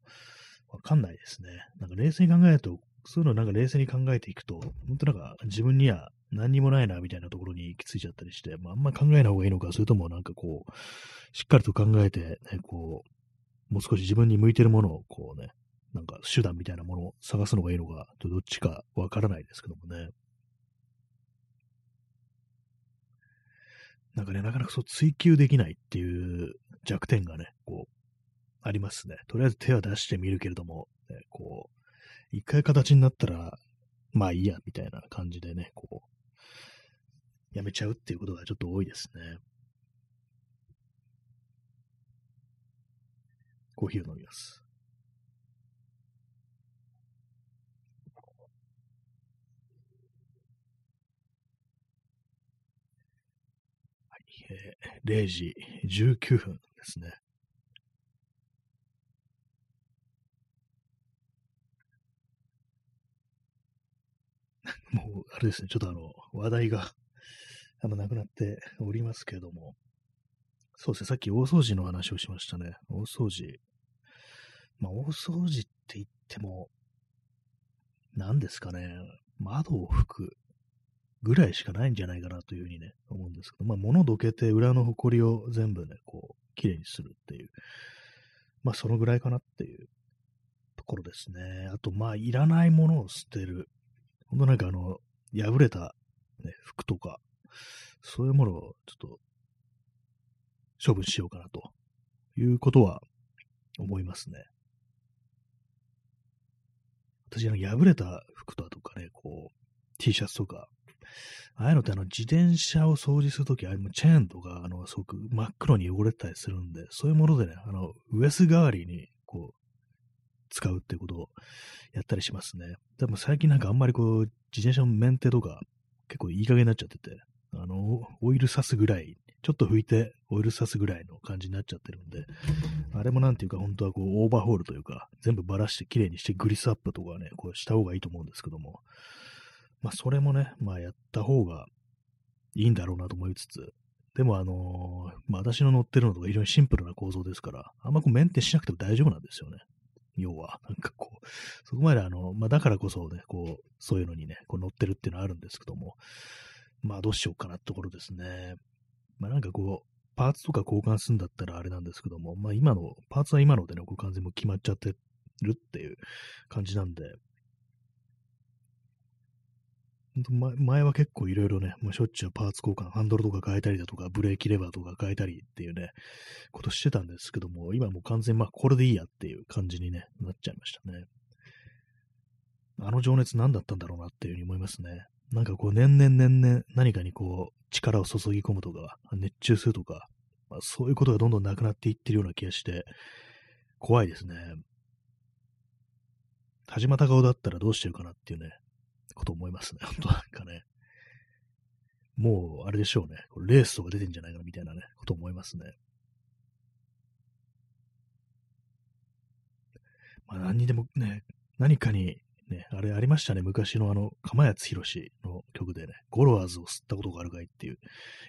わかんないですね。なんか冷静に考えると、そういうのをなんか冷静に考えていくと、本当なんか自分には何にもないなみたいなところに行き着いちゃったりして、まあ、あんま考えない方がいいのか、それともなんかこう、しっかりと考えて、ね、こう、もう少し自分に向いてるものをこうね、なんか手段みたいなものを探すのがいいのか、どっちかわからないですけどもね。なんかね、なかなかそう追求できないっていう弱点がね、こう、ありますね。とりあえず手は出してみるけれども、ね、こう、一回形になったら、まあいいや、みたいな感じでね、こう、やめちゃうっていうことがちょっと多いですね。コーヒーを飲みます。えー、0時19分ですね。もう、あれですね、ちょっとあの、話題が あんまなくなっておりますけれども、そうですね、さっき大掃除の話をしましたね。大掃除。まあ、大掃除って言っても、何ですかね、窓を拭くぐらいしかないんじゃないかなというふうにね、思うんですけど、まあ、物どけて裏の埃を全部ね、こう、きれいにするっていう、まあ、そのぐらいかなっていうところですね。あと、まあ、いらないものを捨てる。ほんとなんかあの、破れた、ね、服とか、そういうものをちょっと、処分しようかなということは思いますね。私、破れた服だとかね、こう、T シャツとか、ああいうのってあの自転車を掃除するとき、あれもチェーンとか、あの、すごく真っ黒に汚れたりするんで、そういうものでね、あの、ウエス代わりに、こう、使うっていうことをやったりしますね。でも最近なんかあんまりこう、自転車のメンテとか、結構いい加減になっちゃってて、あの、オイルさすぐらい、ちょっと拭いてオイルさすぐらいの感じになっちゃってるんで、あれもなんていうか本当はこうオーバーホールというか、全部ばらして綺麗にしてグリスアップとかね、こうした方がいいと思うんですけども、まあ、それもね、まあ、やった方がいいんだろうなと思いつつ、でも、あのーまあ、私の乗ってるのとか非常にシンプルな構造ですから、あんまこうメンテしなくても大丈夫なんですよね。要は、なんかこう、そこまであの、まあ、だからこそね、こう、そういうのにね、こう乗ってるっていうのはあるんですけども、まあ、どうしようかなってところですね。まあ、なんかこう、パーツとか交換するんだったらあれなんですけども、まあ、今の、パーツは今のでね、こう完全にもう決まっちゃってるっていう感じなんで、前前は結構いろいろね、もうしょっちゅうパーツ交換、ハンドルとか変えたりだとか、ブレーキレバーとか変えたりっていうね、ことしてたんですけども、今もう完全にまあこれでいいやっていう感じにね、なっちゃいましたね。あの情熱何だったんだろうなっていうふうに思いますね。なんかこう年々年々何かにこう力を注ぎ込むとか、熱中するとか、まあ、そういうことがどんどんなくなっていってるような気がして、怖いですね。田島隆夫だったらどうしてるかなっていうね、こと思いますね。本当なんかね。もう、あれでしょうね。レースとか出てんじゃないかなみたいなね、こと思いますね。まあ何にでもね、何かにね、あれありましたね。昔のあの、釜谷博士の曲でね、ゴロワーズを吸ったことがあるかいっていう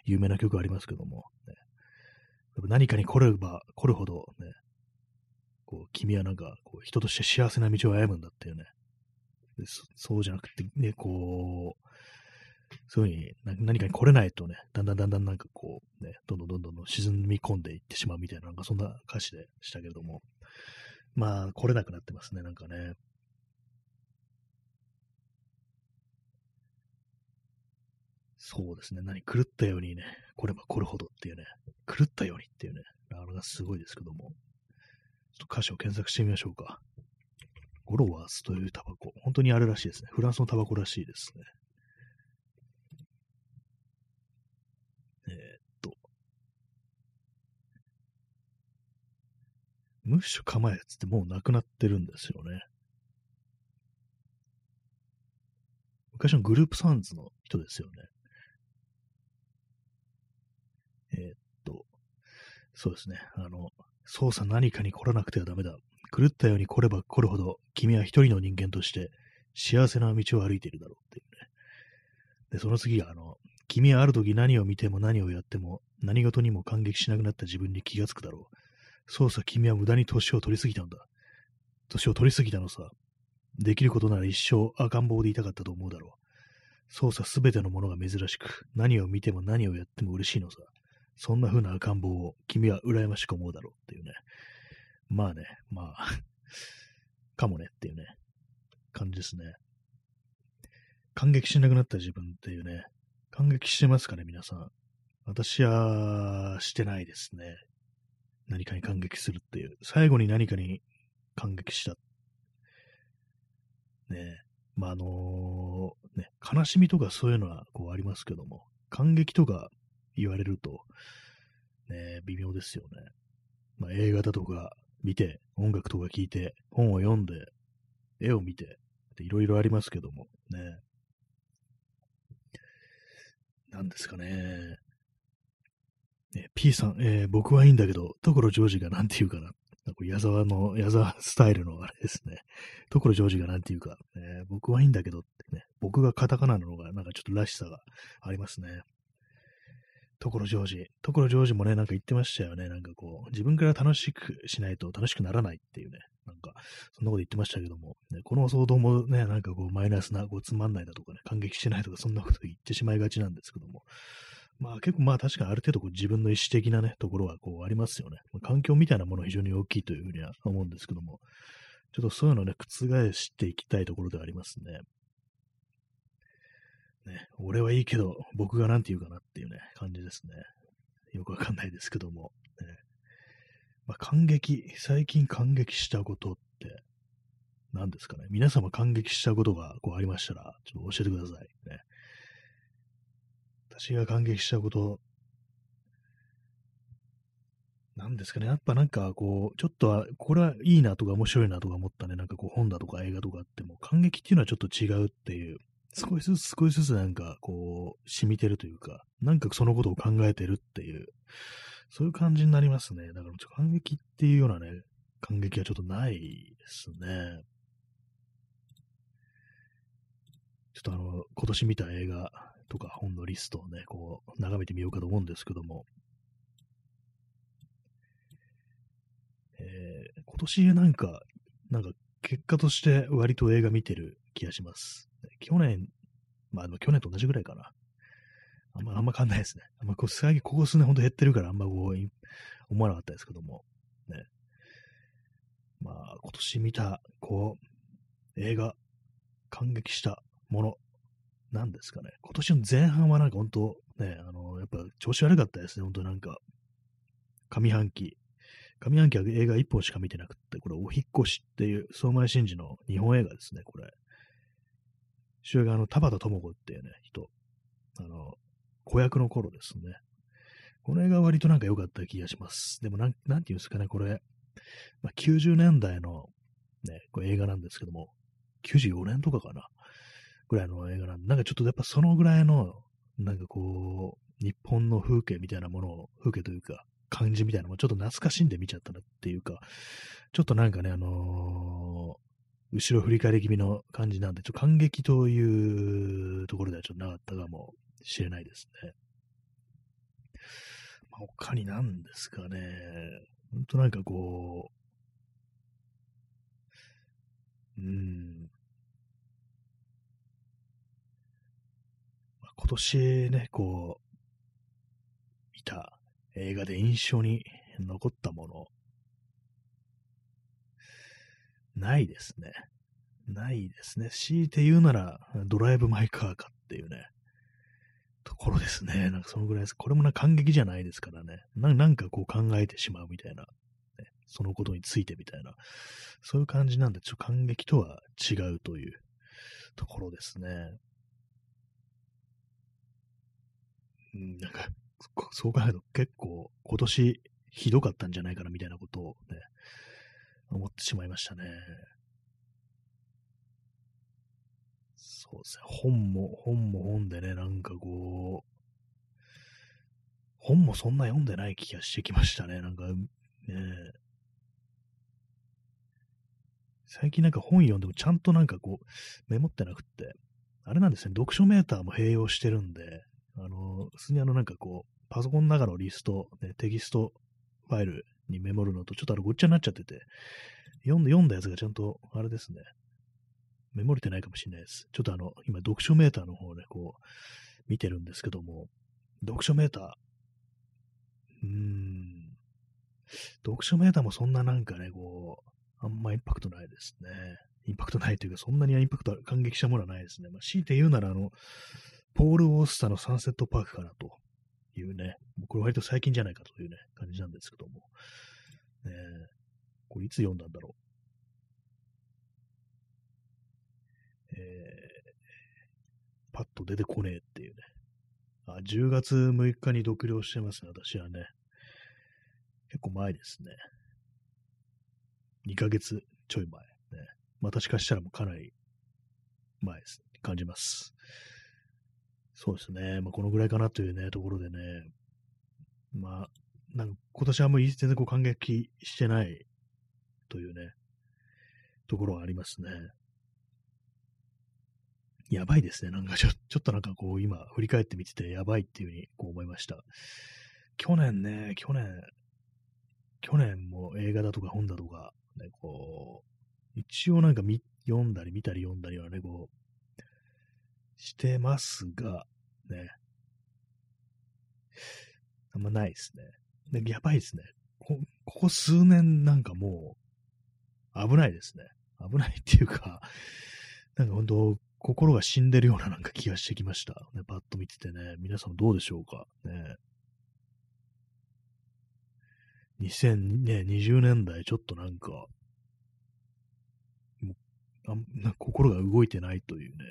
有名な曲ありますけども、ね、何かに来れば来るほどね、こう、君はなんか、こう人として幸せな道を歩むんだっていうね、そうじゃなくて、ね、こう、そういうふうに何かに来れないとね、だんだんだんだんなんかこう、ね、どんどんどんどん沈み込んでいってしまうみたいな、なんかそんな歌詞でしたけれども、まあ、来れなくなってますね、なんかね。そうですね、何、狂ったようにね、来れば来るほどっていうね、狂ったようにっていうね、あれがすごいですけども、ちょっと歌詞を検索してみましょうか。ゴロワースというタバコ。本当にあれらしいですね。フランスのタバコらしいですね。えー、っと。ムッシュ構えつってもうなくなってるんですよね。昔のグループサンズの人ですよね。えー、っと、そうですね。あの、操作何かに来らなくてはダメだ。狂ったように来れば来るほど、君は一人の人間として幸せな道を歩いているだろうっていうね。で、その次が、あの、君はある時何を見ても何をやっても何事にも感激しなくなった自分に気がつくだろう。そうさ、君は無駄に年を取りすぎたんだ。年を取りすぎたのさ。できることなら一生赤ん坊でいたかったと思うだろう。そうさ、すべてのものが珍しく、何を見ても何をやっても嬉しいのさ。そんな風な赤ん坊を君は羨ましく思うだろうっていうね。まあね、まあ かもねっていうね、感じですね。感激しなくなった自分っていうね、感激してますかね、皆さん。私はしてないですね。何かに感激するっていう。最後に何かに感激した。ねまあ、あのー、ね、悲しみとかそういうのはこうありますけども、感激とか言われると、ね、微妙ですよね。まあ、映画だとか、見て、音楽とか聴いて、本を読んで、絵を見て、いろいろありますけども、ね。なんですかね。ね P さん、えー、僕はいいんだけど、所ジョージがなんて言うかな。これ矢沢の、矢沢スタイルのあれですね。所ジョージがなんて言うか、えー、僕はいいんだけどってね、僕がカタカナなのがなんかちょっとらしさがありますね。所ジョージ。所ジョージもね、なんか言ってましたよね。なんかこう、自分から楽しくしないと楽しくならないっていうね。なんか、そんなこと言ってましたけども、ね、この騒動もね、なんかこう、マイナスな、こう、つまんないだとかね、感激しないとか、そんなこと言ってしまいがちなんですけども。まあ結構まあ確かにある程度こう自分の意思的なね、ところはこうありますよね。まあ、環境みたいなものは非常に大きいというふうには思うんですけども、ちょっとそういうのをね、覆していきたいところではありますね。ね、俺はいいけど、僕が何て言うかなっていうね、感じですね。よくわかんないですけども。ねまあ、感激、最近感激したことって何ですかね。皆様感激したことがこうありましたら、ちょっと教えてください。ね、私が感激したこと、何ですかね。やっぱなんかこう、ちょっとこれはいいなとか面白いなとか思ったね、なんかこう本だとか映画とかあっても、感激っていうのはちょっと違うっていう、少しずつ少しずつなんかこう、染みてるというか、なんかそのことを考えてるっていう、そういう感じになりますね。だからちょっと感激っていうようなね、感激はちょっとないですね。ちょっとあの、今年見た映画、とか本のリストをね、こう、眺めてみようかと思うんですけども、えー、今年なんか、なんか結果として割と映画見てる気がします。去年、まあでも去年と同じぐらいかな。あんま、あんま変わんないですね。あんまこう、最近ここ数年ほんと減ってるからあんまこう、思わなかったですけども、ね。まあ、今年見た、こう、映画、感激したもの、なんですかね。今年の前半はなんか本当、ね、あの、やっぱ調子悪かったですね。本当なんか、上半期。上半期は映画一本しか見てなくて、これ、お引越しっていう、相馬真司の日本映画ですね、これ。主演があの、田畑智子っていうね、人。あの、子役の頃ですね。この映画は割となんか良かった気がします。でもなん、なんていうんですかね、これ、まあ、90年代のね、これ映画なんですけども、94年とかかな、ぐらいの映画なんで、なんかちょっとやっぱそのぐらいの、なんかこう、日本の風景みたいなものを、風景というか、感じみたいなのもちょっと懐かしんで見ちゃったなっていうか、ちょっとなんかね、あのー、後ろ振り返り気味の感じなんで、ちょっと感激というところではちょっとなかったかもしれないですね。まあ、他に何ですかね。ほんとなんかこう、うん。まあ、今年ね、こう、見た映画で印象に残ったもの、ないですね。ないですね。強いて言うなら、ドライブ・マイ・カーかっていうね、ところですね。なんかそのぐらいです。これもな感激じゃないですからね。ななんかこう考えてしまうみたいな、ね。そのことについてみたいな。そういう感じなんで、ちょっと感激とは違うというところですね。うん、なんか、そう考えると結構今年ひどかったんじゃないかなみたいなことをね、思ってしまいましたね。そうですね。本も、本も本でね、なんかこう、本もそんな読んでない気がしてきましたね。なんか、ね、最近なんか本読んでもちゃんとなんかこう、メモってなくって、あれなんですね、読書メーターも併用してるんで、あの、普通にあのなんかこう、パソコンの中のリスト、ね、テキストファイルにメモるのとちょっとあのごっちゃになっちゃってて、読んで読んだやつがちゃんと、あれですね、メモれてないかもしれないです。ちょっとあの、今、読書メーターの方をね、こう、見てるんですけども、読書メーター、うーん、読書メーターもそんななんかね、こう、あんまインパクトないですね。インパクトないというか、そんなにインパクト、感激したものはないですね。まあ、強いて言うなら、あの、ポール・オースターのサンセットパークかなというね、もうこれ割と最近じゃないかというね、感じなんですけども。ね、これいつ読んだんだろう。えー、パッと出てこねえっていうね。あ、10月6日に読了してますね、私はね。結構前ですね。2ヶ月ちょい前。ね。私からしたらもうかなり前です。感じます。そうですね。まあ、このぐらいかなというね、ところでね。まあ、なんか今年はもう全然こう感激してないというね、ところはありますね。やばいですね。なんかちょちょっとなんかこう今振り返ってみててやばいっていうふうにこう思いました。去年ね、去年、去年も映画だとか本だとか、ね、こう、一応なんか見読んだり見たり読んだりはね、こう、してますが、ね。あんまないですね。で、やばいですね。こここ数年なんかもう、危ないですね。危ないっていうか、なんか本当心が死んでるようななんか気がしてきました。ね、パッと見ててね、皆さんどうでしょうか。ね。2020年代ちょっとなんか、もうあな心が動いてないというね、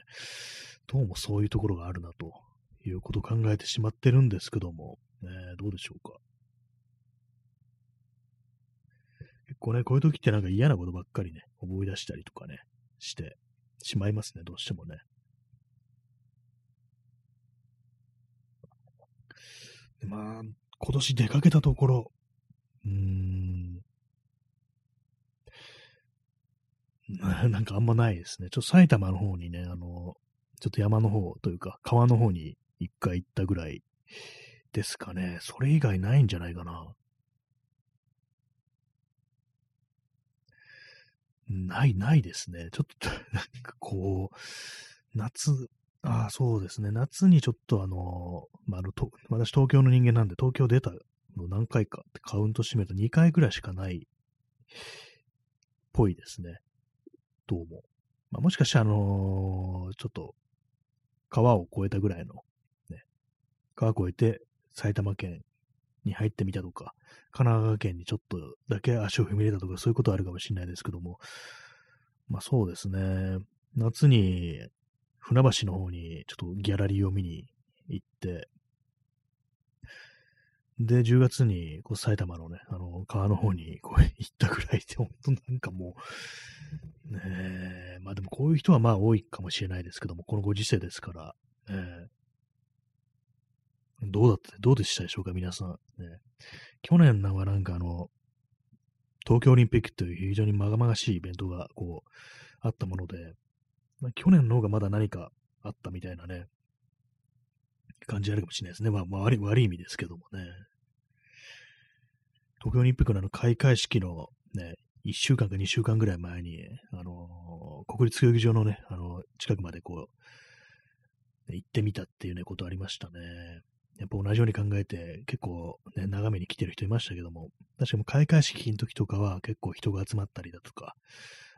どうもそういうところがあるなということを考えてしまってるんですけども、ね、どうでしょうか。結構ね、こういう時ってなんか嫌なことばっかりね、思い出したりとかね、してしまいますね、どうしてもね。まあ、今年出かけたところ、うーん、なんかあんまないですね。ちょっと埼玉の方にね、あの、ちょっと山の方というか、川の方に一回行ったぐらいですかね。それ以外ないんじゃないかな。ない、ないですね。ちょっと、なんかこう、夏、ああ、そうですね。夏にちょっとあの、まあ、あのと、私東京の人間なんで、東京出たの何回かってカウントしてみると2回ぐらいしかないぽいですね。どうも。まあ、もしかしてあのー、ちょっと、川を越えたぐらいの、ね、川越えて埼玉県に入ってみたとか、神奈川県にちょっとだけ足を踏み入れたとか、そういうことあるかもしれないですけども、まあそうですね、夏に船橋の方にちょっとギャラリーを見に行って、で、10月にこう埼玉のね、あの、川の方にこう行ったぐらいで、本当なんかもう、ねえ、まあでもこういう人はまあ多いかもしれないですけども、このご時世ですから、えー、どうだった、どうでしたでしょうか、皆さん。ね、去年のはなんかあの、東京オリンピックという非常にまがまがしいイベントがこう、あったもので、まあ、去年の方がまだ何かあったみたいなね、感じあるかもしれないですね。まあ、まあ、悪い、悪い意味ですけどもね。東京オリンピックのあの開会式のね、1週間か2週間ぐらい前に、あのー、国立競技場のね、あのー、近くまでこう、行ってみたっていうね、ことありましたね。やっぱ同じように考えて、結構ね、眺めに来てる人いましたけども、確かに開会式の時とかは結構人が集まったりだとか、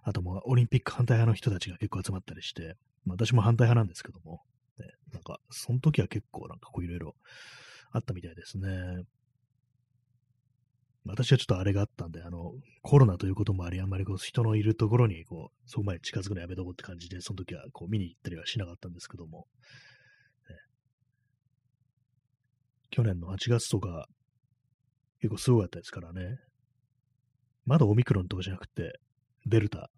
あともうオリンピック反対派の人たちが結構集まったりして、まあ、私も反対派なんですけども、ね、なんか、その時は結構なんかこういろいろあったみたいですね。私はちょっとあれがあったんで、あの、コロナということもあり、あんまりこう人のいるところに、こう、そこまで近づくのやめとこうって感じで、その時はこう見に行ったりはしなかったんですけども、去年の8月とか、結構すごかったですからね。まだオミクロンとかじゃなくて、デルタ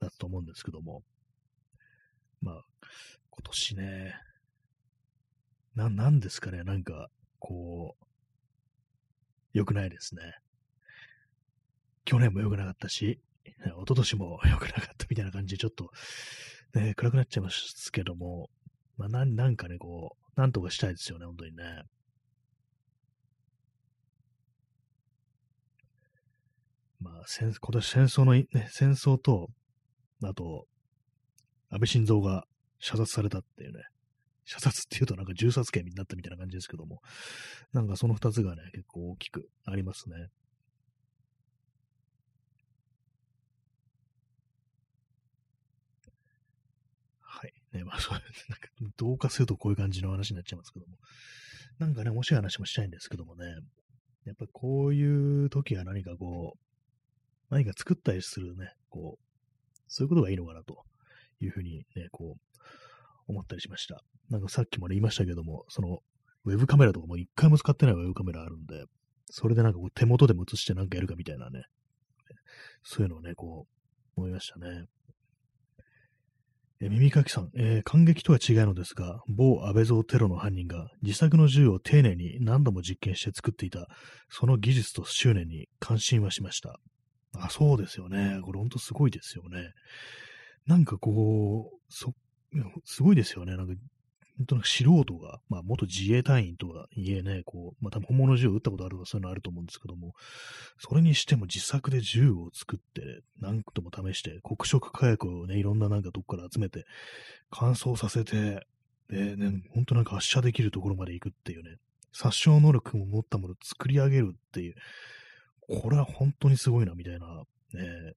だったと思うんですけども。まあ、今年ね、な、なんですかね、なんか、こう、良くないですね。去年も良くなかったし、一昨年も良くなかったみたいな感じで、ちょっと、ね、暗くなっちゃいますけども、まあ、ななんかね、こう、なんとかしたいですよね、本当にね。まあ、戦今年戦争の、ね、戦争と、あと、安倍晋三が射殺されたっていうね、射殺っていうとなんか銃殺刑になったみたいな感じですけども、なんかその二つがね、結構大きくありますね。はい。ね、まあそう、なんか、同化するとこういう感じの話になっちゃいますけども。なんかね、面白い話もしたいんですけどもね。やっぱこういう時は何かこう、何か作ったりするね、こう、そういうことがいいのかなというふうにね、こう、思ったりしました。なんかさっきもね、言いましたけども、その、ウェブカメラとかも一回も使ってないウェブカメラあるんで、それでなんかこう手元でも映してなんかやるかみたいなね、そういうのをね、こう、思いましたね。え耳かきさん、えー、感激とは違うのですが、某安倍蔵テロの犯人が自作の銃を丁寧に何度も実験して作っていた、その技術と執念に感心はしました。あ、そうですよね。これほんとすごいですよね。なんかこう、そ、すごいですよね。なんか、本当に素人が、まあ、元自衛隊員とはいえね、こう、まあ、多分本物銃を撃ったことあるとかそういうのあると思うんですけども、それにしても自作で銃を作って、何個とも試して、黒色火薬をね、いろんななんかどっから集めて、乾燥させて、で、ね、本当なんか発射できるところまで行くっていうね、殺傷能力も持ったものを作り上げるっていう、これは本当にすごいな、みたいな、ね。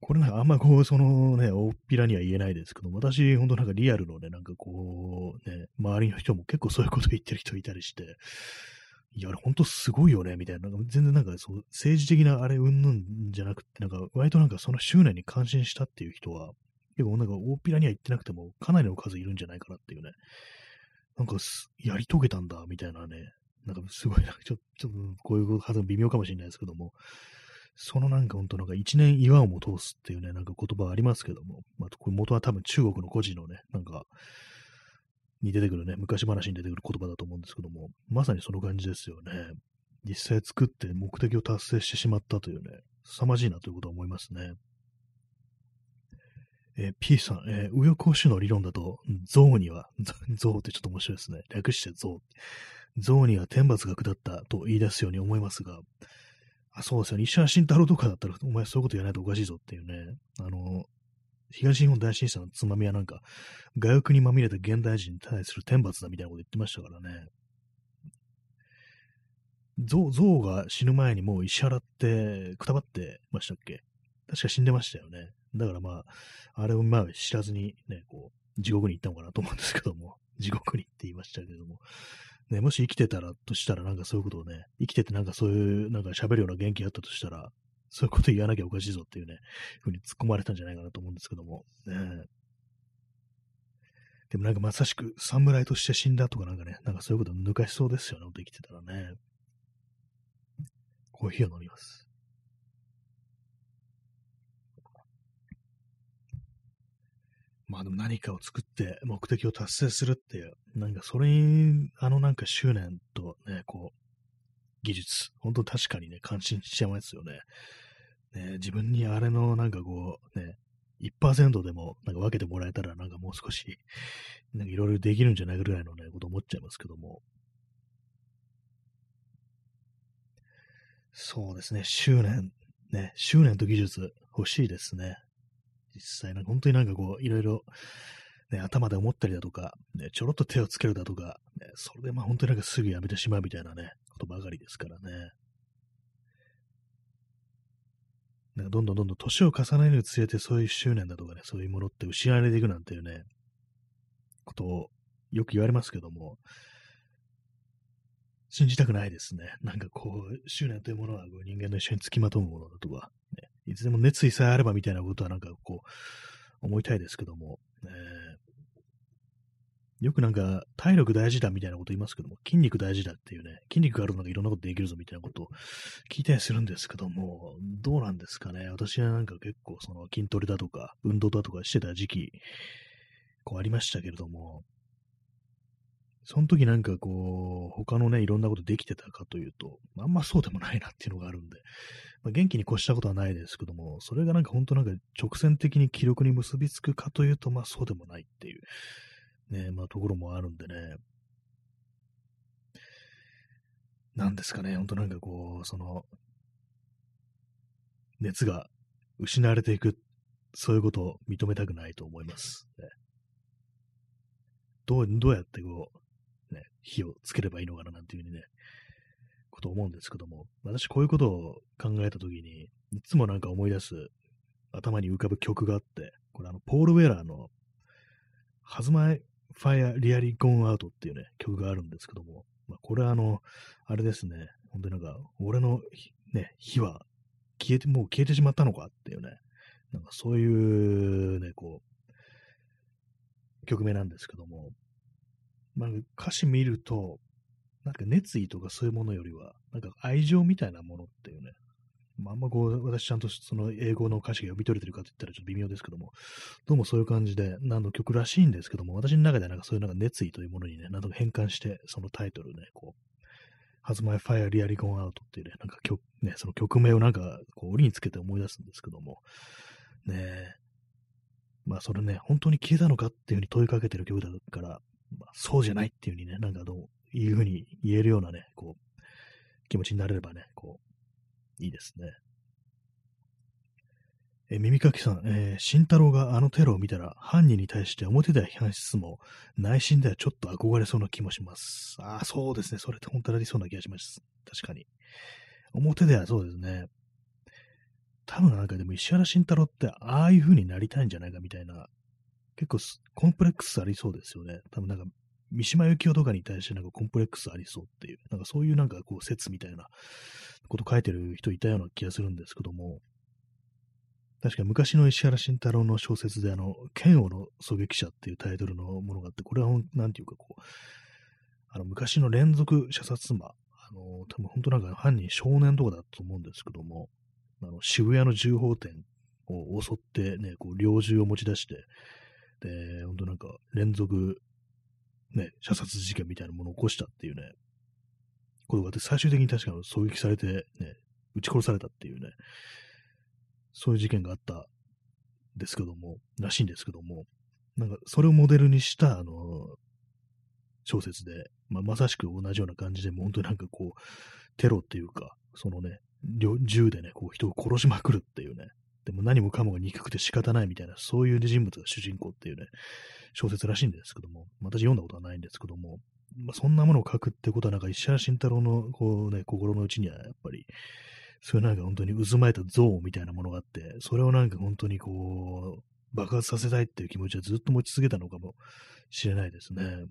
これなんかあんまこう、そのね、大っぴらには言えないですけど、私、本当なんかリアルのね、なんかこう、ね、周りの人も結構そういうこと言ってる人いたりして、いや、あれ本当すごいよね、みたいな。なんか全然なんかそう、政治的なあれうんぬんじゃなくて、なんか割となんかその執念に感心したっていう人は、結構なんか大っぴらには言ってなくても、かなりの数いるんじゃないかなっていうね。なんか、やり遂げたんだ、みたいなね、なんかすごい、なんかちょっと、こういう発音微妙かもしれないですけども、そのなんか本当なんか一年岩をも通すっていうね、なんか言葉ありますけども、まあ、これ元は多分中国の古事のね、なんか、に出てくるね、昔話に出てくる言葉だと思うんですけども、まさにその感じですよね。実際作って目的を達成してしまったというね、凄まじいなということは思いますね。えー P さん、えー、右翼保守の理論だと、象には、象ってちょっと面白いですね。略して象。象には天罰が下ったと言い出すように思いますが、あそうですよね。石原慎太郎とかだったら、お前そういうこと言わないとおかしいぞっていうね。あの、東日本大震災のつまみはなんか、外欲にまみれた現代人に対する天罰だみたいなこと言ってましたからね。象、象が死ぬ前にもう石原ってくたばってましたっけ？確か死んでましたよね。だからまあ、あれをまあ知らずにね、こう、地獄に行ったのかなと思うんですけども、地獄にって言いましたけれども、ね、もし生きてたらとしたらなんかそういうことをね、生きててなんかそういうなんか喋るような元気があったとしたら、そういうこと言わなきゃおかしいぞっていうね、ふうに突っ込まれたんじゃないかなと思うんですけども、ね。でもなんかまさしく侍として死んだとかなんかね、なんかそういうこと抜かしそうですよね、生きてたらね。コーヒーを飲みます。まあでも何かを作って目的を達成するっていう、なんかそれに、あのなんか執念とね、こう、技術、本当確かにね、感心しちゃいますよね。ね自分にあれのなんかこう、ね、1%でもなんか分けてもらえたらなんかもう少し、なんかいろいろできるんじゃないぐらいのね、こと思っちゃいますけども。そうですね、執念、ね、執念と技術欲しいですね。実際なんか本当になんかこう、いろいろ、ね、頭で思ったりだとか、ね、ちょろっと手をつけるだとか、ね、それでまあ本当になんかすぐやめてしまうみたいなね、ことばかりですからね。なんかどんどんどんどん年を重ねるにつれてそういう執念だとかね、そういうものって失われていくなんていうね、ことをよく言われますけども、信じたくないですね。なんかこう、執念というものは人間の一緒に付きまとうものだとか、ね、いつでも熱意さえあればみたいなことはなんかこう、思いたいですけども、ね、よくなんか体力大事だみたいなこと言いますけども、筋肉大事だっていうね、筋肉があるのがいろんなことできるぞみたいなことを聞いたりするんですけども、どうなんですかね。私はなんか結構その筋トレだとか、運動だとかしてた時期、こうありましたけれども、その時なんかこう、他のね、いろんなことできてたかというと、あんまそうでもないなっていうのがあるんで、まあ、元気に越したことはないですけども、それがなんか本当なんか直線的に記録に結びつくかというと、まあそうでもないっていう、ね、まあところもあるんでね、なんですかね、本当なんかこう、その、熱が失われていく、そういうことを認めたくないと思います。ね、どう、どうやってこう、ね、火をつければいいのかななんていうふうにね、こと思うんですけども、私こういうことを考えたときに、いつもなんか思い出す、頭に浮かぶ曲があって、これあの、ポール・ウェラーの、ハズマイ・ファイア・リアリ・ゴン・アウトっていうね、曲があるんですけども、まあ、これはあの、あれですね、本当になんか、俺の、ね、火は消えて、もう消えてしまったのかっていうね、なんかそういうね、こう、曲名なんですけども、まあ、歌詞見ると、なんか熱意とかそういうものよりは、なんか愛情みたいなものっていうね、まあ、あんまこう、私ちゃんとその英語の歌詞が読み取れてるかって言ったらちょっと微妙ですけども、どうもそういう感じで、何の曲らしいんですけども、私の中ではなんかそういうなんか熱意というものにね、なんとか変換して、そのタイトルね、こう、Has My Fire Really Gone Out? っていうね、なんか曲、ね、その曲名をなんか、こう、折につけて思い出すんですけども、ねえ、まあそれね、本当に消えたのかっていうふうに問いかけてる曲だから、まあ、そうじゃないっていうふうにね、なんかどういうふうに言えるようなね、こう、気持ちになれればね、こう、いいですね。え耳かきさん、えー、慎太郎があのテロを見たら、犯人に対して表では批判しつつも、内心ではちょっと憧れそうな気もします。ああ、そうですね。それって本当にありそうな気がします。確かに。表ではそうですね。多分なんかでも石原慎太郎ってああいう風になりたいんじゃないかみたいな、結構コンプレックスありそうですよね。多分なんか三島由紀夫とかに対してなんかコンプレックスありそうっていう、なんかそういうなんかこう説みたいなこと書いてる人いたような気がするんですけども、確か昔の石原慎太郎の小説であの、剣王の狙撃者っていうタイトルのものがあって、これはなんていうかこう、あの昔の連続射殺魔、あの、多分本当なんか犯人少年とかだと思うんですけども、あの渋谷の銃砲店を襲ってね、こう猟銃を持ち出して、で、本当なんか連続ね、射殺事件みたいなものを起こしたっていうね、ことがあって、最終的に確か狙撃されて、ね、撃ち殺されたっていうね、そういう事件があったですけども、らしいんですけども、なんかそれをモデルにした、あの、小説で、まあ、まさしく同じような感じで、もう本当になんかこう、テロっていうか、そのね、銃でね、こう人を殺しまくるっていうね、でも何もかもが憎くて仕方ないみたいな、そういう人物が主人公っていうね、小説らしいんですけども、私読んだことはないんですけども、まあ、そんなものを書くってことは、なんか石原慎太郎のこうね、心の内にはやっぱり、そういうなんか本当に渦巻いた像みたいなものがあって、それをなんか本当にこう、爆発させたいっていう気持ちはずっと持ち続けたのかもしれないですね。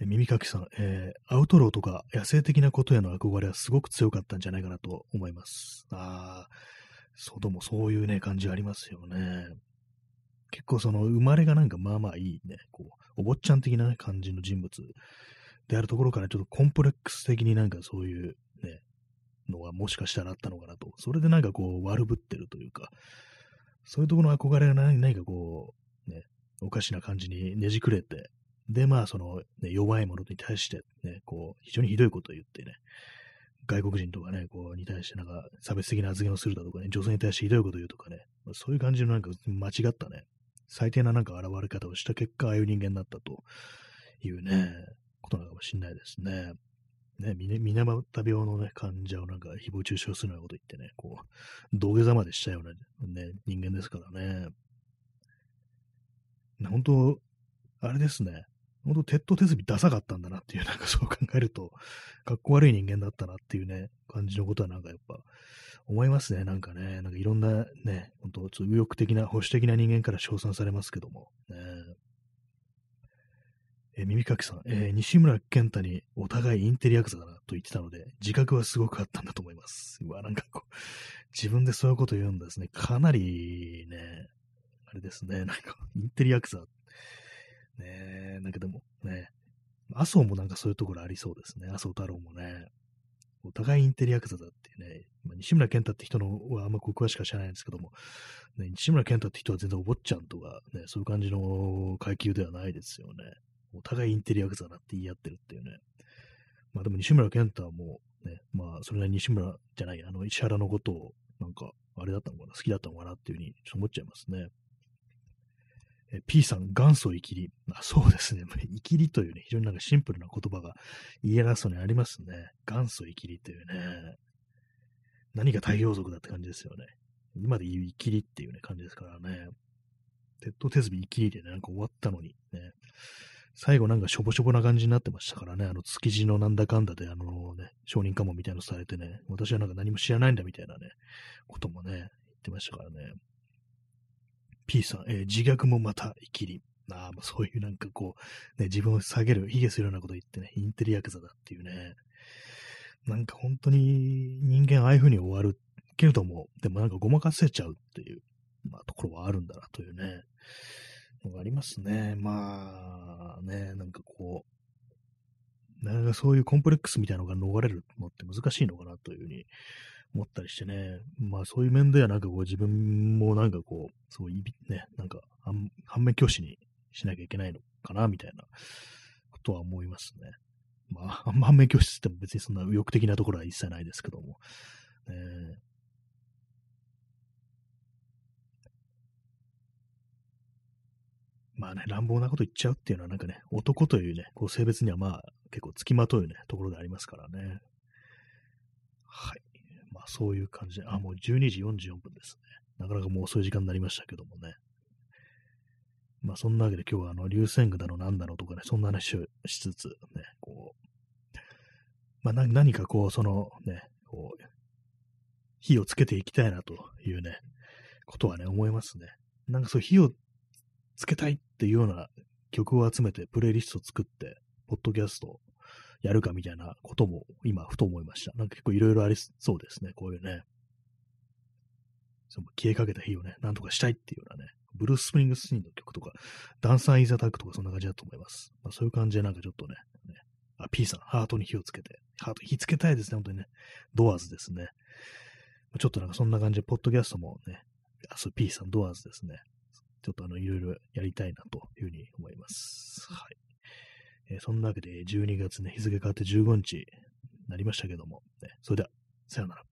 耳かきさん、えー、アウトローとか野生的なことへの憧れはすごく強かったんじゃないかなと思います。ああ、そう、でもそういうね、感じありますよね。結構その生まれがなんかまあまあいいね、こう、お坊ちゃん的な、感じの人物であるところからちょっとコンプレックス的になんかそういうね、のがもしかしたらあったのかなと。それでなんかこう悪ぶってるというか、そういうところの憧れが何かこう、ね、おかしな感じにねじくれて、で、まあ、その、ね、弱い者に対して、ね、こう、非常にひどいことを言ってね、外国人とかね、こう、に対してなんか差別的な発言をするだとかね、女性に対してひどいことを言うとかね、まあ、そういう感じのなんか間違ったね、最低ななんか現れ方をした結果、ああいう人間になったというね、ことなのかもしれないですね。ね、水俣病のね、患者をなんか誹謗中傷するようなこと言ってね、こう、土下座までしたようなね、人間ですからね。本当、あれですね。本当、鉄頭鉄尾ダサかったんだなっていう、なんかそう考えると、かっこ悪い人間だったなっていうね、感じのことはなんかやっぱ、思いますね。なんかね、なんかいろんなね、本当右翼的な、保守的な人間から称賛されますけども、ね。え耳かきさん、えー、西村健太にお互いインテリアクザだなと言ってたので、自覚はすごくあったんだと思います。うわ、なんかこう、自分でそういうこと言うんですね。かなりね、あれですね、なんか、インテリアクザねえなんかでもね、麻生もなんかそういうところありそうですね。麻生太郎もね。お互いインテリアクザだっていうね、まあ、西村健太って人のはあんま詳しくは知らないんですけども、ね、西村健太って人は全然お坊ちゃんとか、ね、そういう感じの階級ではないですよね。お互いインテリアクザだって言い合ってるっていうね。まあでも西村健太もね、まあそれなりに西村じゃない、あの石原のことをなんかあれだったのかな、好きだったのかなっていうふうにちょっと思っちゃいますね。え P さん、元祖生きり。あ そうですね。生きりというね、非常になんかシンプルな言葉が言い表すのにありますね。元祖生きりというね。何が太陽族だって感じですよね。今で言う生きりっていうね、感じですからね。鉄頭鉄尾生きりでね、なんか終わったのにね。最後なんかしょぼしょぼな感じになってましたからね。あの築地のなんだかんだで、あのね、証人喚問みたいなのされてね、私はなんか何も知らないんだみたいなね、こともね、言ってましたからね。P さん、えー、自虐もまた生きり。ああ、そういうなんかこう、ね、自分を下げる、卑下するようなこと言ってね、インテリヤクザだっていうね。なんか本当に人間ああいう風に終わるけれども、でもなんかごまかせちゃうっていう、まあ、ところはあるんだなというね、のがありますね。まあ、ね、なんかこう、なかなかそういうコンプレックスみたいなのが逃れるのって難しいのかなというふうに思ったりしてね、まあそういう面ではなんかこう自分もなんかこう、そういびね、なんか反面教師にしなきゃいけないのかな、みたいなことは思いますね。まあ、反面教師っても別にそんな右翼的なところは一切ないですけども。ね、まあね、乱暴なこと言っちゃうっていうのはなんかね、男というね、こう性別にはまあ結構付きまとうね、ところでありますからね。はい。まあそういう感じで、あ、もう12時44分ですね。なかなかもう遅い時間になりましたけどもね。まあそんなわけで今日はあの流線具だのなんだのとかね、そんな話をしつつ、ね、こう、まあ何かこう、そのね、こう、火をつけていきたいなというね、ことはね、思いますね。なんかそう火をつけたいっていうような曲を集めてプレイリストを作って、ポッドキャストやるかみたいなことも今、ふと思いました。なんか結構いろいろありそうですね、こういうね。その消えかけた日をね、なんとかしたいっていうようなね、ブルース・スプリングスティンの曲とか、ダンサー・イザ・タックとかそんな感じだと思います。まあ、そういう感じでなんかちょっとね、ねあ、P さん、ハートに火をつけて、ハート火つけたいですね、本当にね。ドアーズですね。ちょっとなんかそんな感じで、ポッドキャストもね、あ、そう、P さん、ドアーズですね。ちょっとあの、いろいろやりたいなというふうに思います。はい。えー、そんなわけで12月ね、日付変わって15日になりましたけども、ね、それでは、さようなら。